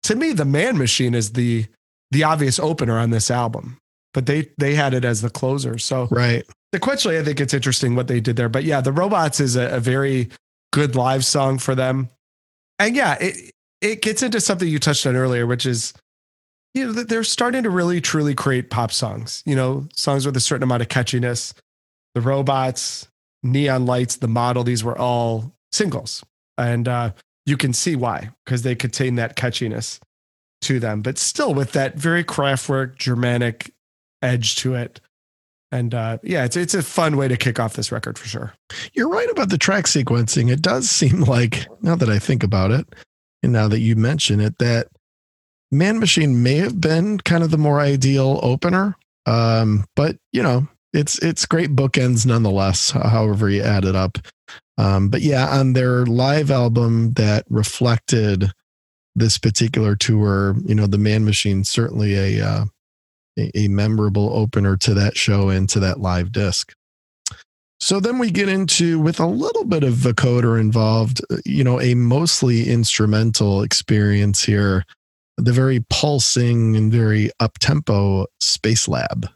to me, the Man Machine is the the obvious opener on this album, but they they had it as the closer. So right sequentially, I think it's interesting what they did there. But yeah, the Robots is a, a very good live song for them, and yeah, it it gets into something you touched on earlier, which is you know they're starting to really truly create pop songs. You know, songs with a certain amount of catchiness. The Robots, Neon Lights, the model, these were all singles, and uh, you can see why because they contain that catchiness to them, but still with that very Kraftwerk Germanic edge to it. And uh, yeah, it's it's a fun way to kick off this record for sure. You're right about the track sequencing. It does seem like now that I think about it, and now that you mention it, that Man Machine may have been kind of the more ideal opener. Um, but you know, it's it's great bookends nonetheless. However you add it up. Um, but yeah, on their live album that reflected this particular tour, you know, the Man Machine certainly a uh, a, memorable opener to that show and to that live disc. So then we get into, with a little bit of vocoder involved, uh, you know, a mostly instrumental experience here, the very pulsing and very up tempo Space Lab.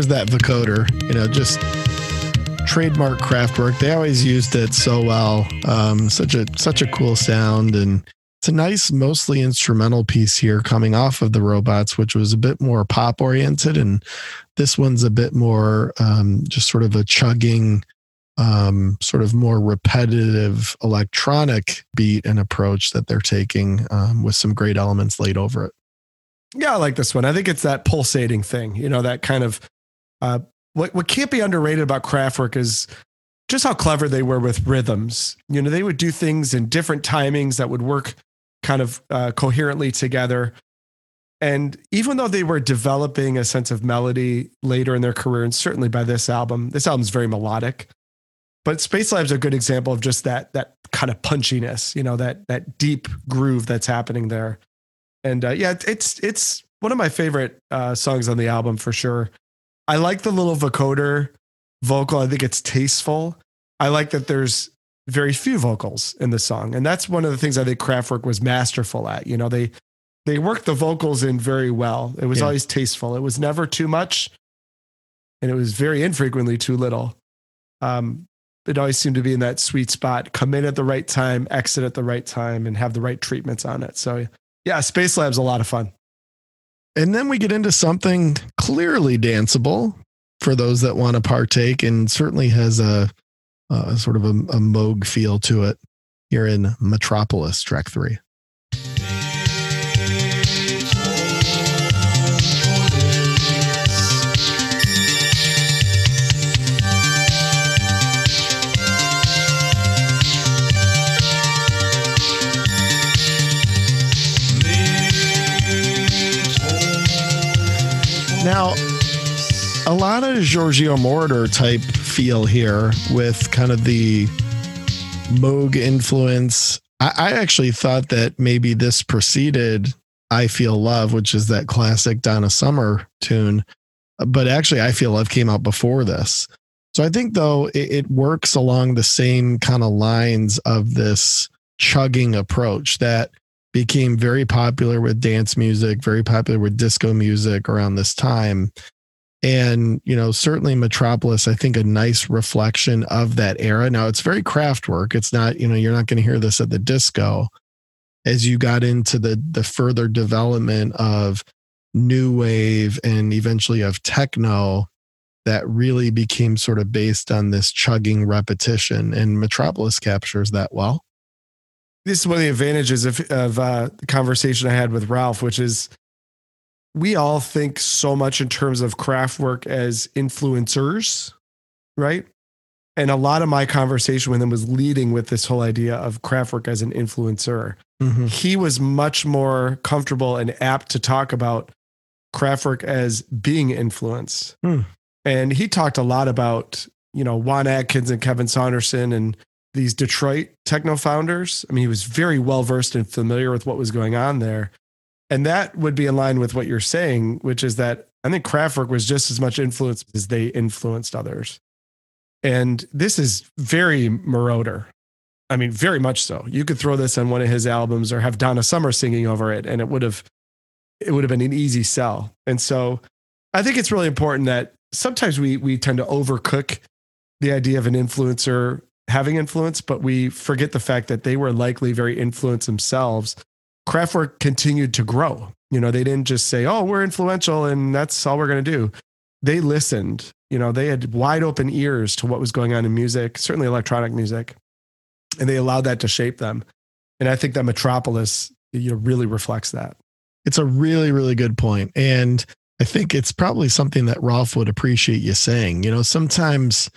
There's that vocoder, you know, just trademark Kraftwerk. They always used it so well. Um, such a such a cool sound, and it's a nice, mostly instrumental piece here, coming off of the robots, which was a bit more pop oriented, and this one's a bit more um, just sort of a chugging, um, sort of more repetitive electronic beat and approach that they're taking um, with some great elements laid over it. Yeah, I like this one. I think it's that pulsating thing, you know, that kind of uh, what what can't be underrated about Kraftwerk is just how clever they were with rhythms. You know, they would do things in different timings that would work kind of uh, coherently together. And even though they were developing a sense of melody later in their career, and certainly by this album, this album's very melodic. But Space Lab's a good example of just that that kind of punchiness, you know, that that deep groove that's happening there. And uh, yeah, it's it's one of my favorite uh, songs on the album for sure. I like the little vocoder vocal. I think it's tasteful. I like that there's very few vocals in the song. And that's one of the things I think Kraftwerk was masterful at. You know, they they worked the vocals in very well. It was yeah. always tasteful. It was never too much. And it was very infrequently too little. Um, it always seemed to be in that sweet spot, come in at the right time, exit at the right time, and have the right treatments on it. So yeah, Space Lab's a lot of fun. And then we get into something clearly danceable for those that want to partake and certainly has a, a sort of a, a Moog feel to it here in Metropolis, track three. Now, a lot of Giorgio Moroder type feel here with kind of the Moog influence. I, I actually thought that maybe this preceded I Feel Love, which is that classic Donna Summer tune. But actually, I Feel Love came out before this. So I think, though, it, it works along the same kind of lines of this chugging approach that became very popular with dance music, very popular with disco music around this time. And, you know, certainly Metropolis, I think a nice reflection of that era. Now it's very Kraftwerk. It's not, you know, you're not going to hear this at the disco. As you got into the the further development of new wave and eventually of techno, that really became sort of based on this chugging repetition. And Metropolis captures that well this is one of the advantages of, of uh, the conversation I had with Ralf, which is we all think so much in terms of Kraftwerk as influencers, right? And a lot of my conversation with him was leading with this whole idea of Kraftwerk as an influencer. Mhm. He was much more comfortable and apt to talk about Kraftwerk as being influenced. Hmm. And he talked a lot about, you know, Juan Atkins and Kevin Saunderson and these Detroit techno founders. I mean, he was very well versed and familiar with what was going on there. And that would be in line with what you're saying, which is that I think Kraftwerk was just as much influenced as they influenced others. And this is very Moroder. I mean, very much so. You could throw this on one of his albums or have Donna Summer singing over it, and it would have it would have been an easy sell. And so I think it's really important that sometimes we we tend to overcook the idea of an influencer having influence, but we forget the fact that they were likely very influenced themselves. Kraftwerk continued to grow. You know, they didn't just say, "Oh, we're influential and that's all we're going to do." They listened. You know, they had wide open ears to what was going on in music, certainly electronic music, and they allowed that to shape them. And I think that Metropolis, you know, really reflects that. It's a really, really good point. And I think it's probably something that Ralf would appreciate you saying. You know, sometimes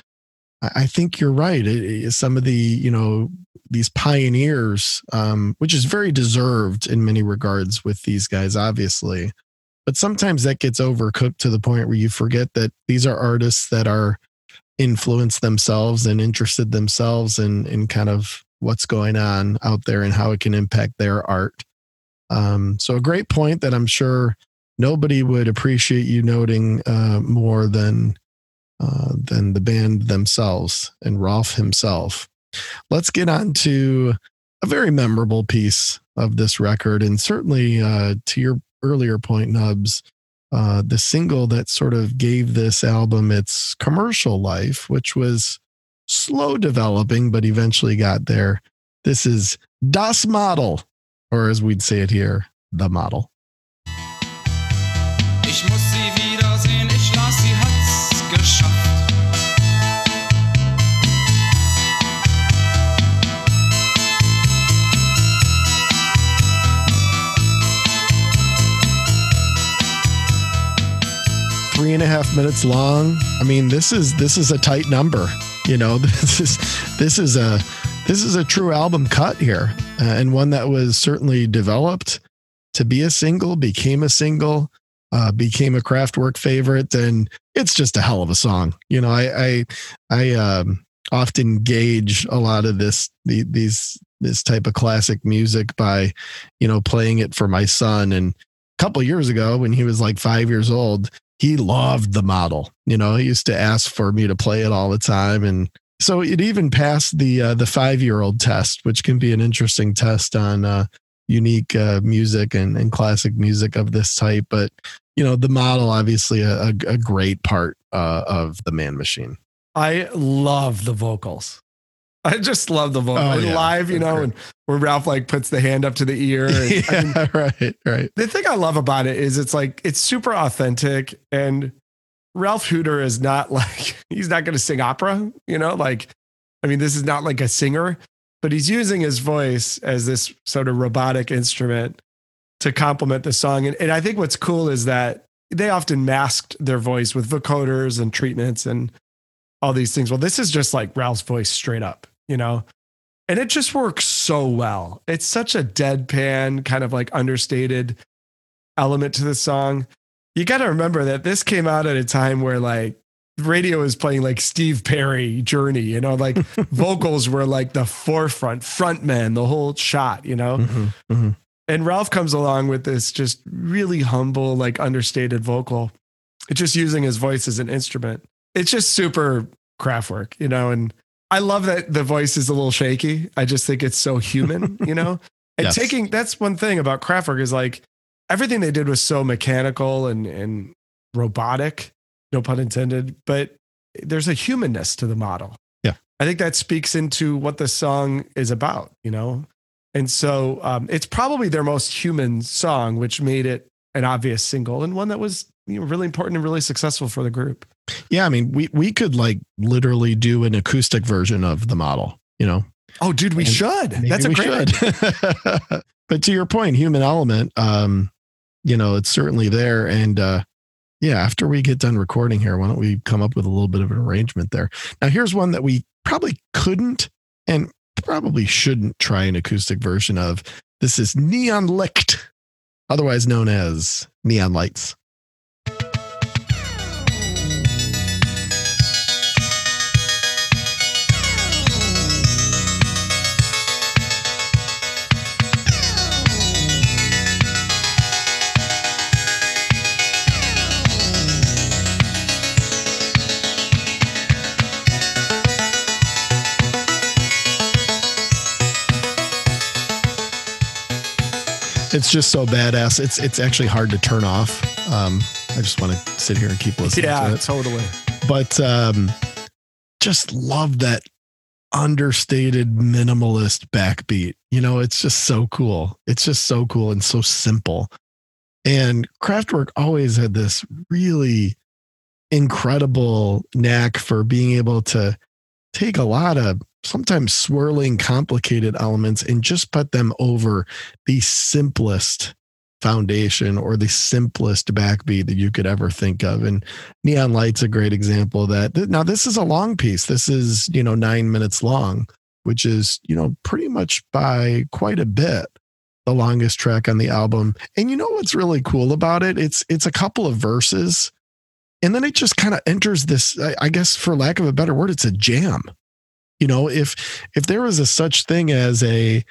I think you're right. It- some of the, you know, these pioneers, um, which is very deserved in many regards with these guys, obviously. But sometimes that gets overcooked to the point where you forget that these are artists that are influenced themselves and interested themselves in in kind of what's going on out there and how it can impact their art. Um, so a great point that I'm sure nobody would appreciate you noting uh, more than uh, than the band themselves and Ralf himself. Let's get on to a very memorable piece of this record, and certainly uh, to your earlier point, Nubs, uh, the single that sort of gave this album its commercial life, which was slow developing, but eventually got there. This is Das Model, or as we'd say it here, the model. Ich muss sie wiedersehen, ich sie hat's geschafft. Three and a half minutes long. I mean, this is this is a tight number. You know, this is this is a this is a true album cut here, uh, and one that was certainly developed to be a single, became a single, uh, became a Kraftwerk favorite, and it's just a hell of a song. You know, I I, I um, often gauge a lot of this the, these this type of classic music by, you know, playing it for my son and. A couple years ago, when he was like five years old, he loved the model. You know, he used to ask for me to play it all the time, and so it even passed the uh, the five year old test, which can be an interesting test on uh, unique uh, music and, and classic music of this type. But you know, the model obviously a, a, a great part uh, of the Man Machine. I love the vocals. I just love the vocals. Oh, yeah. Live, you know, and where Ralf like puts the hand up to the ear. And, I mean, right, right. the thing I love about it is it's like it's super authentic and Ralf Hütter is not like he's not going to sing opera, you know, like I mean this is not like a singer, but he's using his voice as this sort of robotic instrument to complement the song and, and I think what's cool is that they often masked their voice with vocoders and treatments and all these things. Well, this is just like Ralf's voice straight up, you know? And it just works so well. It's such a deadpan, kind of like understated element to the song. You got to remember that this came out at a time where like radio was playing like Steve Perry Journey, you know, like vocals were like the forefront, frontman, the whole shot, you know? Mhm, mhm. And Ralf comes along with this just really humble, like understated vocal. It's just using his voice as an instrument. It's just super Kraftwerk, you know. And I love that the voice is a little shaky. I just think it's so human, you know. And Yes. taking that's one thing about Kraftwerk is like everything they did was so mechanical and and robotic, no pun intended. But there's a humanness to the model. Yeah. I think that speaks into what the song is about, you know. And so um, it's probably their most human song, which made it an obvious single and one that was you know, really important and really successful for the group. Yeah, I mean, we we could like literally do an acoustic version of the model. You know, Oh, dude, we And should. That's a great but to your point, human element, um, you know, it's certainly there. And uh, yeah, after we get done recording here, why don't we come up with a little bit of an arrangement there? Now, here's one that we probably couldn't and probably shouldn't try an acoustic version of. This is Neonlicht, otherwise known as Neon Lights. It's just so badass. It's it's actually hard to turn off. Um, I just want to sit here and keep listening to Yeah, it. totally. but um, just love that understated minimalist backbeat. You know, it's just so cool. It's just so cool and so simple. And Kraftwerk always had this really incredible knack for being able to take a lot of sometimes swirling, complicated elements and just put them over the simplest foundation or the simplest backbeat that you could ever think of. And Neon Light's a great example of that. Now, this is a long piece. This is, you know, nine minutes long, which is, you know, pretty much by quite a bit the longest track on the album. And you know what's really cool about it? It's it's a couple of verses, and then it just kind of enters this. I, I guess, for lack of a better word, it's a jam. You know, if if there was a such thing as a,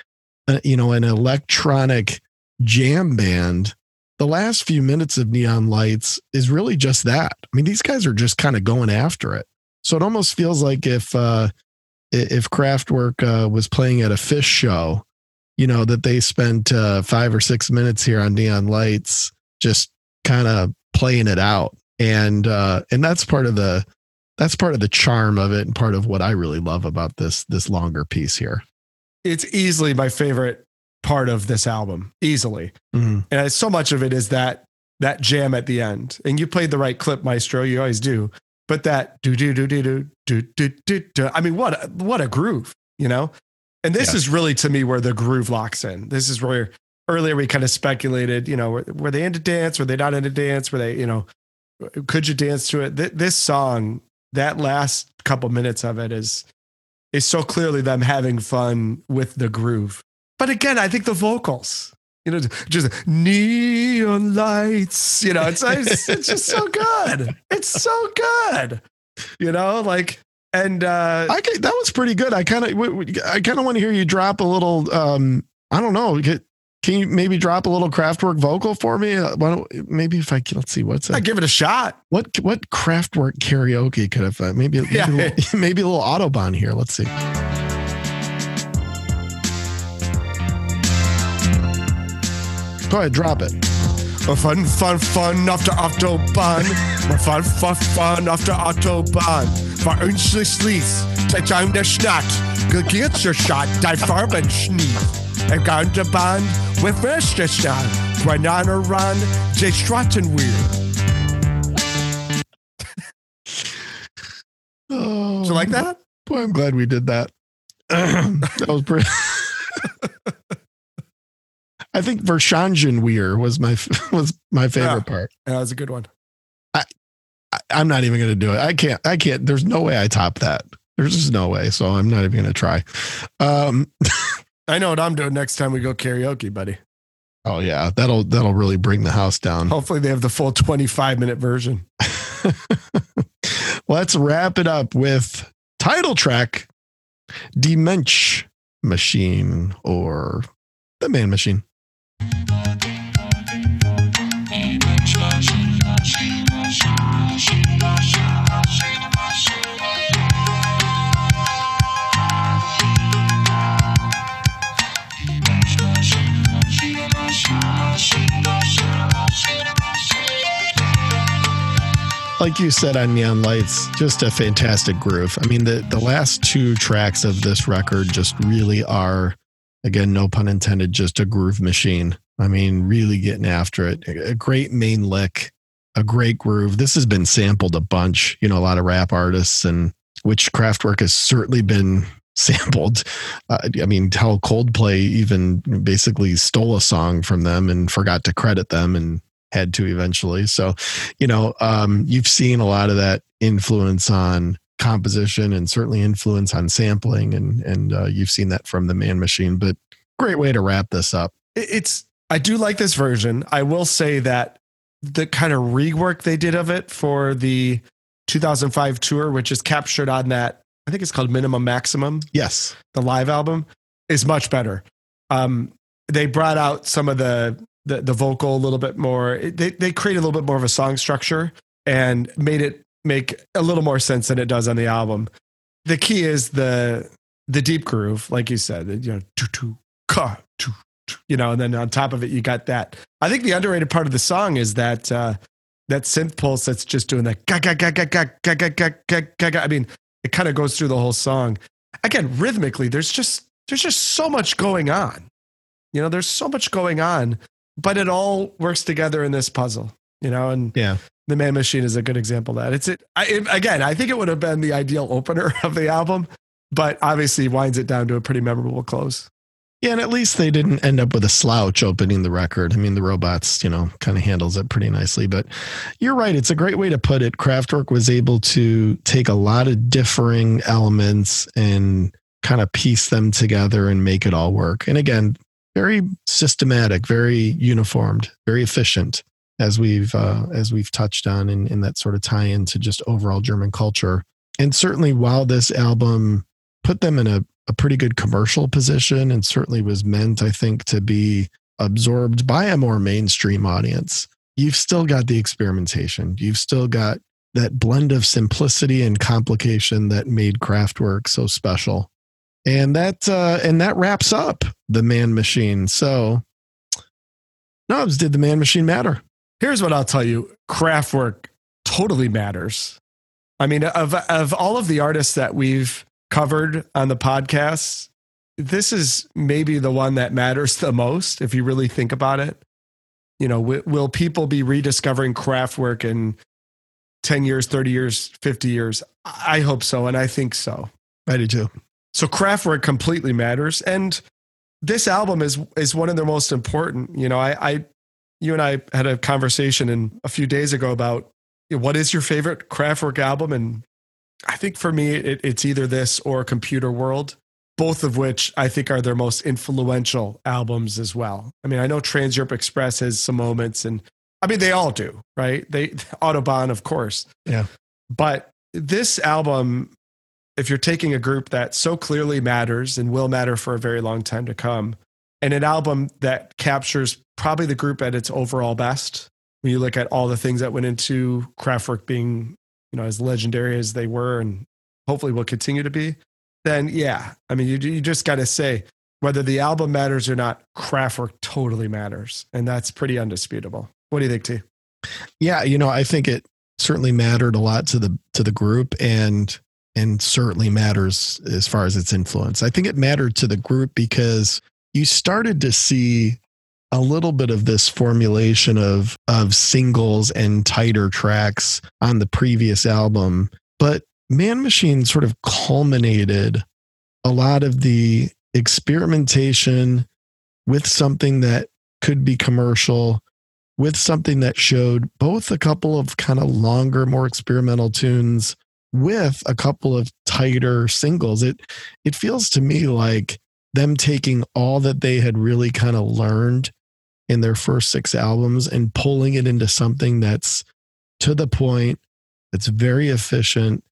a you know an electronic jam band the last few minutes of neon lights is really just that. I mean these guys are just kind of going after it. So it almost feels like if uh if Kraftwerk uh, was playing at a Phish show you know that they spent uh, five or six minutes here on neon lights just kind of playing it out. And uh and that's part of the that's part of the charm of it and part of what i really love about this this longer piece here It's easily my favorite part of this album. Easily. Mhm. and so much of it is that that jam at the end. And you played the right clip, Maestro. You always do. But that do do do do do do do do. do. I mean, what a, what a groove, you know. And this Yeah. is really to me where the groove locks in. This is where earlier we kind of speculated, you know, were, were they into dance? Were they not into dance? Were they, you know, could you dance to it? Th- this song, that last couple minutes of it is is so clearly them having fun with the groove. But again, I think the vocals, you know, just neon lights, you know, it's it's, it's just so good. It's so good. You know, like and uh I that was pretty good. I kind of I kind of want to hear you drop a little. Um, I don't know. Can, can you maybe drop a little Kraftwerk vocal for me? Uh, Why don't, maybe if I can, let's see what's I give it a shot. What what Kraftwerk karaoke could have uh, maybe maybe, Yeah. a little, maybe a little autobahn here. Let's see. Go ahead, drop it. Fun, fun, fun auf der Autobahn. Fun, fun, fun auf der Autobahn. War uns Lies, der Time der Stadt. Stadt, dein Farben schnief. Im ganzen Band, with Fester Stadt. Banana Run, die Struttenwheel. Oh, you like that? Boy, I'm glad we did that. that was pretty. I think Verschangenweir was my was my favorite part. Yeah, that was a good one. I, I'm not even going to do it. I can't. I can't. There's no way I top that. There's just no way. So I'm not even going to try. Um, I know what I'm doing next time we go karaoke, buddy. oh yeah, that'll that'll really bring the house down. Hopefully they have the full 25 minute version. Let's wrap it up with title track, Die Machine or the Man Machine. Like you said on Neon Lights, just a fantastic groove. I mean, the the last two tracks of this record just really are, again, no pun intended, just a groove machine. I mean, really getting after it. A great main lick, a great groove. This has been sampled a bunch. You know, a lot of rap artists and which Kraftwerk has certainly been sampled. Uh, I mean, how Coldplay even basically stole a song from them and forgot to credit them and had to eventually. So, you know, um, you've seen a lot of that influence on composition and certainly influence on sampling, and and uh, you've seen that from the Man Machine. But great way to wrap this up. It's I do like this version. I will say that the kind of rework they did of it for the 2005 tour, which is captured on that, I think it's called Minimum Maximum, Yes, the live album, is much better. Um, they brought out some of the the, the vocal a little bit more. They they created a little bit more of a song structure and made it make a little more sense than it does on the album. The key is the the deep groove, like you said, you know, tu tu ka tu, you know, and then on top of it, you got that. I think the underrated part of the song is that uh, that synth pulse that's just doing that ga ga ga ga ga ga ga ga. ga. I mean, it kind of goes through the whole song. Again, rhythmically, there's just there's just so much going on. You know, there's so much going on, but it all works together in this puzzle. You know, and yeah, the Man Machine is a good example of that. It's it, I, it again. I think it would have been the ideal opener of the album, but obviously winds it down to a pretty memorable close. yeah. And at least they didn't end up with a slouch opening the record. I mean, the robots, you know, kind of handles it pretty nicely. But you're right; it's a great way to put it. Kraftwerk was able to take a lot of differing elements and kind of piece them together and make it all work. And again, very systematic, very uniformed, very efficient, as we've uh, as we've touched on in, in that sort of tie into just overall German culture. And certainly, while this album put them in a, a pretty good commercial position, and certainly was meant, I think, to be absorbed by a more mainstream audience, you've still got the experimentation. You've still got that blend of simplicity and complication that made Kraftwerk so special and that uh, and that wraps up the man machine. So, Nubs, did the man machine matter? Here's what I'll tell you: Kraftwerk totally matters. I mean, of of all of the artists that we've covered on the podcast, this is maybe the one that matters the most. If you really think about it, you know, w- will people be rediscovering Kraftwerk in ten years, thirty years, fifty years? I hope so, and I think so. I do too. So Kraftwerk completely matters, and this album is is one of their most important. You know, I, I you and I had a conversation in a few days ago about you know, what is your favorite Kraftwerk album, and I think for me it, it's either this or Computer World, both of which I think are their most influential albums as well. I mean, I know Trans Europe Express has some moments, and I mean they all do, right? They Autobahn, of course, Yeah. but this album if you're taking a group that so clearly matters and will matter for a very long time to come, and an album that captures probably the group at its overall best, when you look at all the things that went into Kraftwerk being, you know, as legendary as they were and hopefully will continue to be, then yeah, I mean, you, you just got to say whether the album matters or not, Kraftwerk totally matters. And that's pretty undisputable. What do you think, T? Yeah, you know, I think it certainly mattered a lot to the to the group and and certainly matters as far as its influence. I think it mattered to the group because you started to see a little bit of this formulation of of singles and tighter tracks on the previous album, but Man Machine sort of culminated a lot of the experimentation with something that could be commercial with something that showed both a couple of kind of longer, more experimental tunes with a couple of tighter singles. It it feels to me like them taking all that they had really kind of learned in their first six albums and pulling it into something that's to the point, that's very efficient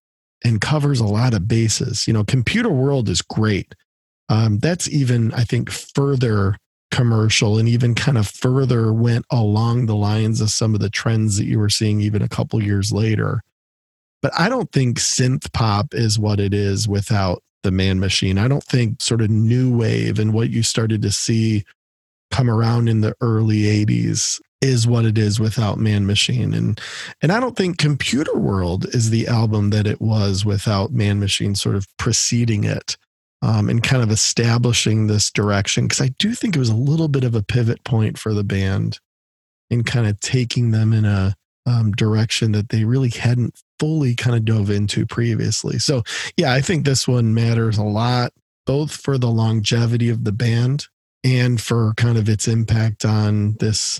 and covers a lot of bases. You know, Computer World is great. Um, that's even, I think, further commercial and even kind of further went along the lines of some of the trends that you were seeing even a couple years later. But I don't think synth pop is what it is without the man machine. I don't think sort of new wave and what you started to see come around in the early 80s is what it is without man machine and and I don't think computer world is the album that it was without man machine sort of preceding it um, and kind of establishing this direction because I do think it was a little bit of a pivot point for the band in kind of taking them in a um, direction that they really hadn't fully kind of dove into previously. So, yeah, I think this one matters a lot, both for the longevity of the band and for kind of its impact on this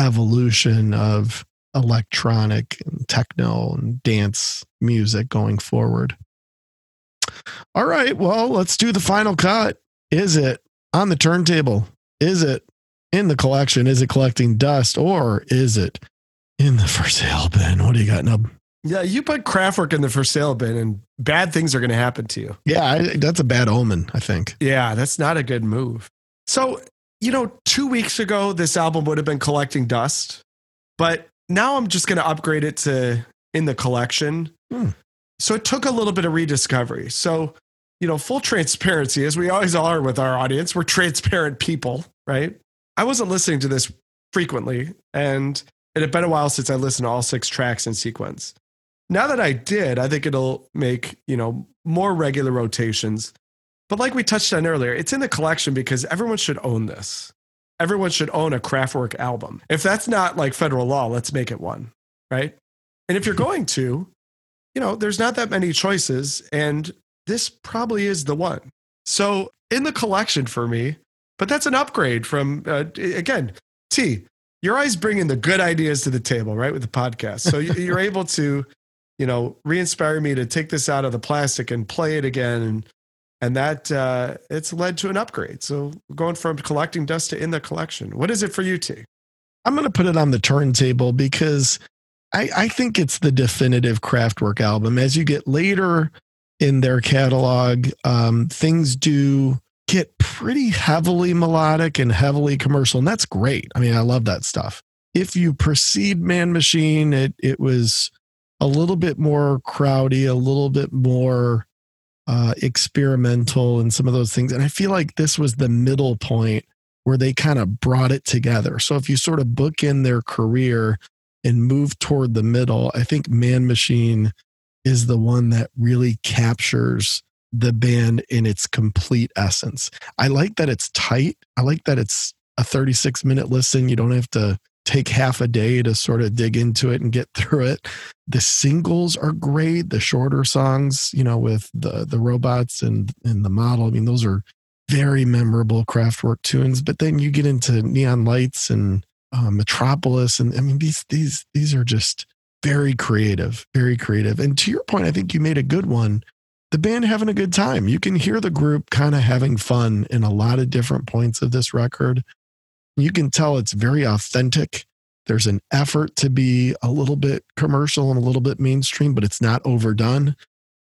evolution of electronic and techno and dance music going forward. All right. Well, let's do the final cut. Is it on the turntable? Is it in the collection? Is it collecting dust or is it in the for sale bin? What do you got, Nub? Yeah, you put Kraftwerk in the for sale bin, and bad things are going to happen to you. Yeah, I, that's a bad omen, I think. Yeah, that's not a good move. So, you know, two weeks ago, this album would have been collecting dust, but now I'm just going to upgrade it to in the collection. Hmm. So it took a little bit of rediscovery. So, you know, full transparency, as we always are with our audience, we're transparent people, right? I wasn't listening to this frequently, and it had been a while since I listened to all six tracks in sequence. Now that I did, I think it'll make, you know, more regular rotations. But like we touched on earlier, it's in the collection because everyone should own this. Everyone should own a Kraftwerk album. If that's not like federal law, let's make it one, right? And if you're going to, you know, there's not that many choices, and this probably is the one. So in the collection for me, but that's an upgrade from, uh, again, T, you're always bringing the good ideas to the table, right, with the podcast. So you- you're able to, you know, re-inspire me to take this out of the plastic and play it again, and and that uh, it's led to an upgrade. So going from collecting dust to in the collection. What is it for you, T? I'm going to put it on the turntable because I, I think it's the definitive Kraftwerk album. As you get later in their catalog, um, things do get pretty heavily melodic and heavily commercial, and that's great. I mean, I love that stuff. If you precede Man Machine, it it was a little bit more crowdy, a little bit more uh, experimental, and some of those things. And I feel like this was the middle point where they kind of brought it together. So if you sort of book in their career and move toward the middle, I think Man Machine is the one that really captures the band in its complete essence. I like that it's tight. I like that it's a 36 minute listen. You don't have to take half a day to sort of dig into it and get through it. The singles are great. The shorter songs, you know, with the the robots and and the model. I mean, those are very memorable Kraftwerk tunes. But then you get into Neon Lights and uh, Metropolis, and I mean these these these are just very creative, very creative. And to your point, I think you made a good one. The band having a good time. You can hear the group kind of having fun in a lot of different points of this record. You can tell it's very authentic. There's an effort to be a little bit commercial and a little bit mainstream, but it's not overdone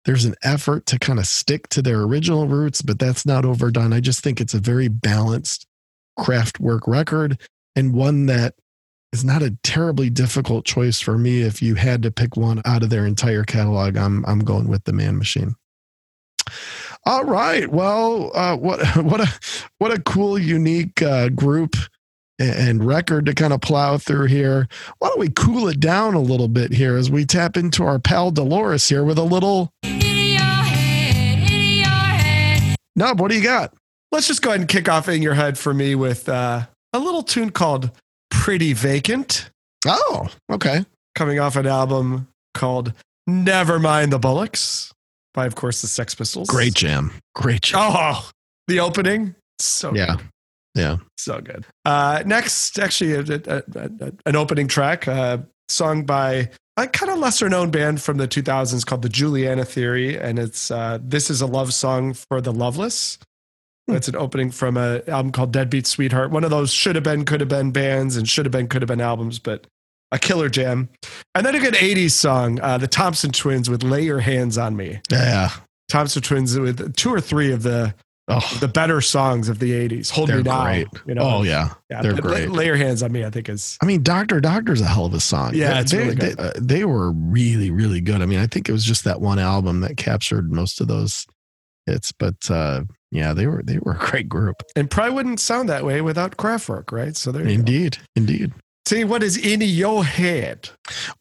there's an effort to kind of stick to their original roots, but that's not overdone. I just think it's a very balanced Kraftwerk record and one that is not a terribly difficult choice for me. If you had to pick one out of their entire catalog, I'm I'm going with the Man Machine. All right. Well, uh, what what a what a cool, unique uh, group and record to kind of plow through here. Why don't we cool it down a little bit here as we tap into our pal Dolores here with a little Nub, what do you got? Let's just go ahead and kick off in your head for me with uh, a little tune called Pretty Vacant, Oh, okay. coming off an album called Never Mind the Bollocks by, of course, the Sex Pistols. Great jam. Great jam. Oh, the opening. So Yeah. good. Yeah. So good. Uh, next, actually, a, a, a, an opening track, uh, sung by a kind of lesser known band from the 2000s called the Juliana Theory. And it's uh, This is a Love Song for the Loveless. Hmm. It's an opening from an album called Deadbeat Sweetheart, one of those should have been, could have been bands and should have been, could have been albums, but a killer jam. And then a good 80s song, uh, the Thompson Twins with Lay Your Hands on Me. Yeah. Thompson Twins with two or three of the Oh, the better songs of the 80s. Hold Me Now. great. You know, oh yeah. yeah, they're great. Lay your hands on me, I think is I mean, Doctor Doctor's a hell of a song. Yeah, they, it's they, really they, good. uh, they were really, really good. I mean, I think it was just that one album that captured most of those hits. But uh, yeah, they were they were a great group. and probably wouldn't sound that way without Kraftwerk, right? So there you go. Indeed, indeed. See what is in your head.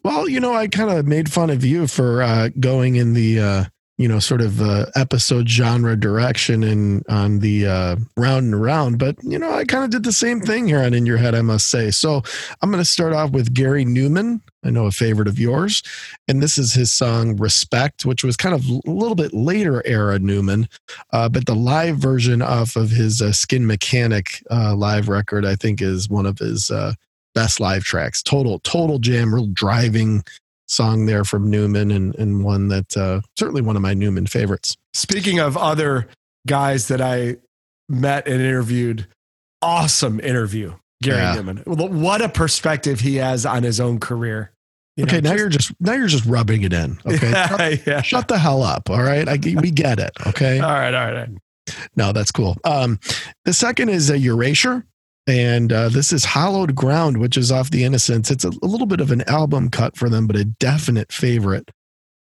Well, you know, I kind of made fun of you for uh, going in the uh, you know sort of uh, episode genre direction and on the uh, round and round, but you know, I kind of did the same thing here on In Your Head, I must say. So I'm going to start off with Gary Numan. I know a favorite of yours, and this is his song "Respect," which was kind of a little bit later era Numan, uh, but the live version off of his uh, Skin Mechanic uh, live record, I think, is one of his uh, best live tracks. Total, total jam, real driving song there from Numan, and and one that uh, certainly one of my Numan favorites. Speaking of other guys that I met and interviewed, awesome interview, Gary Yeah. Numan. What a perspective he has on his own career. You okay, know, now you're just now you're just rubbing it in. Okay, yeah, yeah. shut the hell up. All right, I we get it. Okay, All right, all right, all right. no, that's cool. Um, the second is a erasure. And uh, this is Hallowed Ground, which is off the Innocents. It's a, a little bit of an album cut for them, but a definite favorite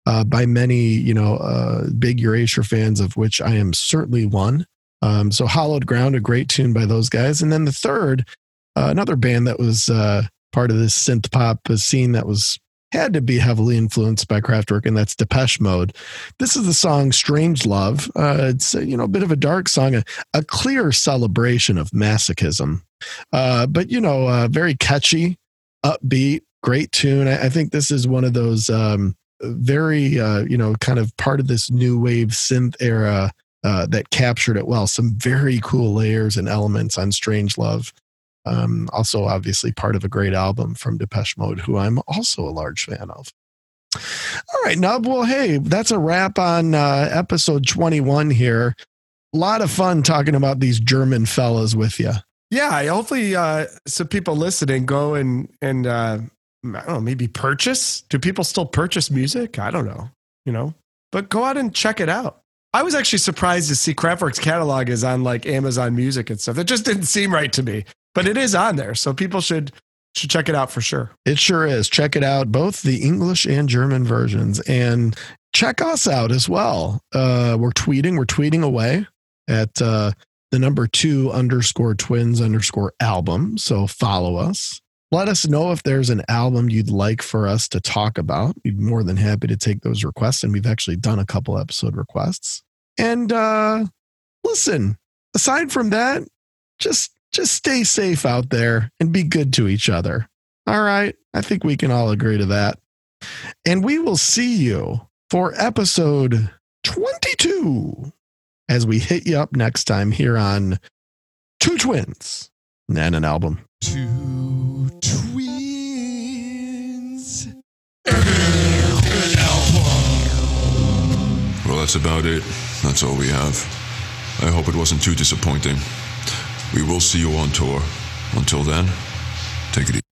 uh, by many, you know, uh, big Erasure fans, of which I am certainly one. Um, so Hallowed Ground, a great tune by those guys. And then the third, uh, another band that was uh, part of this synth pop scene that was had to be heavily influenced by Kraftwerk, and that's Depeche Mode. This is the song "Strange Love." Uh, it's uh, you know a bit of a dark song, a, a clear celebration of masochism, uh, but you know uh, very catchy, upbeat, great tune. I, I think this is one of those um, very uh, you know kind of part of this new wave synth era uh, that captured it well. Some very cool layers and elements on "Strange Love." Um, also, obviously, part of a great album from Depeche Mode, who I'm also a large fan of. All right, Nub. Well, hey, that's a wrap on uh, episode 21 here. A lot of fun talking about these German fellas with you. Yeah, hopefully uh, some people listening go and and uh, I don't know, maybe purchase. Do people still purchase music? I don't know, you know, but go out and check it out. I was actually surprised to see Kraftwerk's catalog is on like Amazon Music and stuff. It just didn't seem right to me, but it is on there, so people should should check it out for sure. It sure is. Check it out, both the English and German versions, and check us out as well. Uh, we're tweeting. We're tweeting away at uh, the number two underscore twins underscore album. So follow us. Let us know if there's an album you'd like for us to talk about. We'd be more than happy to take those requests, and we've actually done a couple episode requests. And uh, listen, aside from that, just just stay safe out there and be good to each other. All right. I think we can all agree to that. And we will see you for episode 22 as we hit you up next time here on Two Twins and an album. Two twins. Well, that's about it. That's all we have. I hope it wasn't too disappointing. We will see you on tour. Until then, take it easy.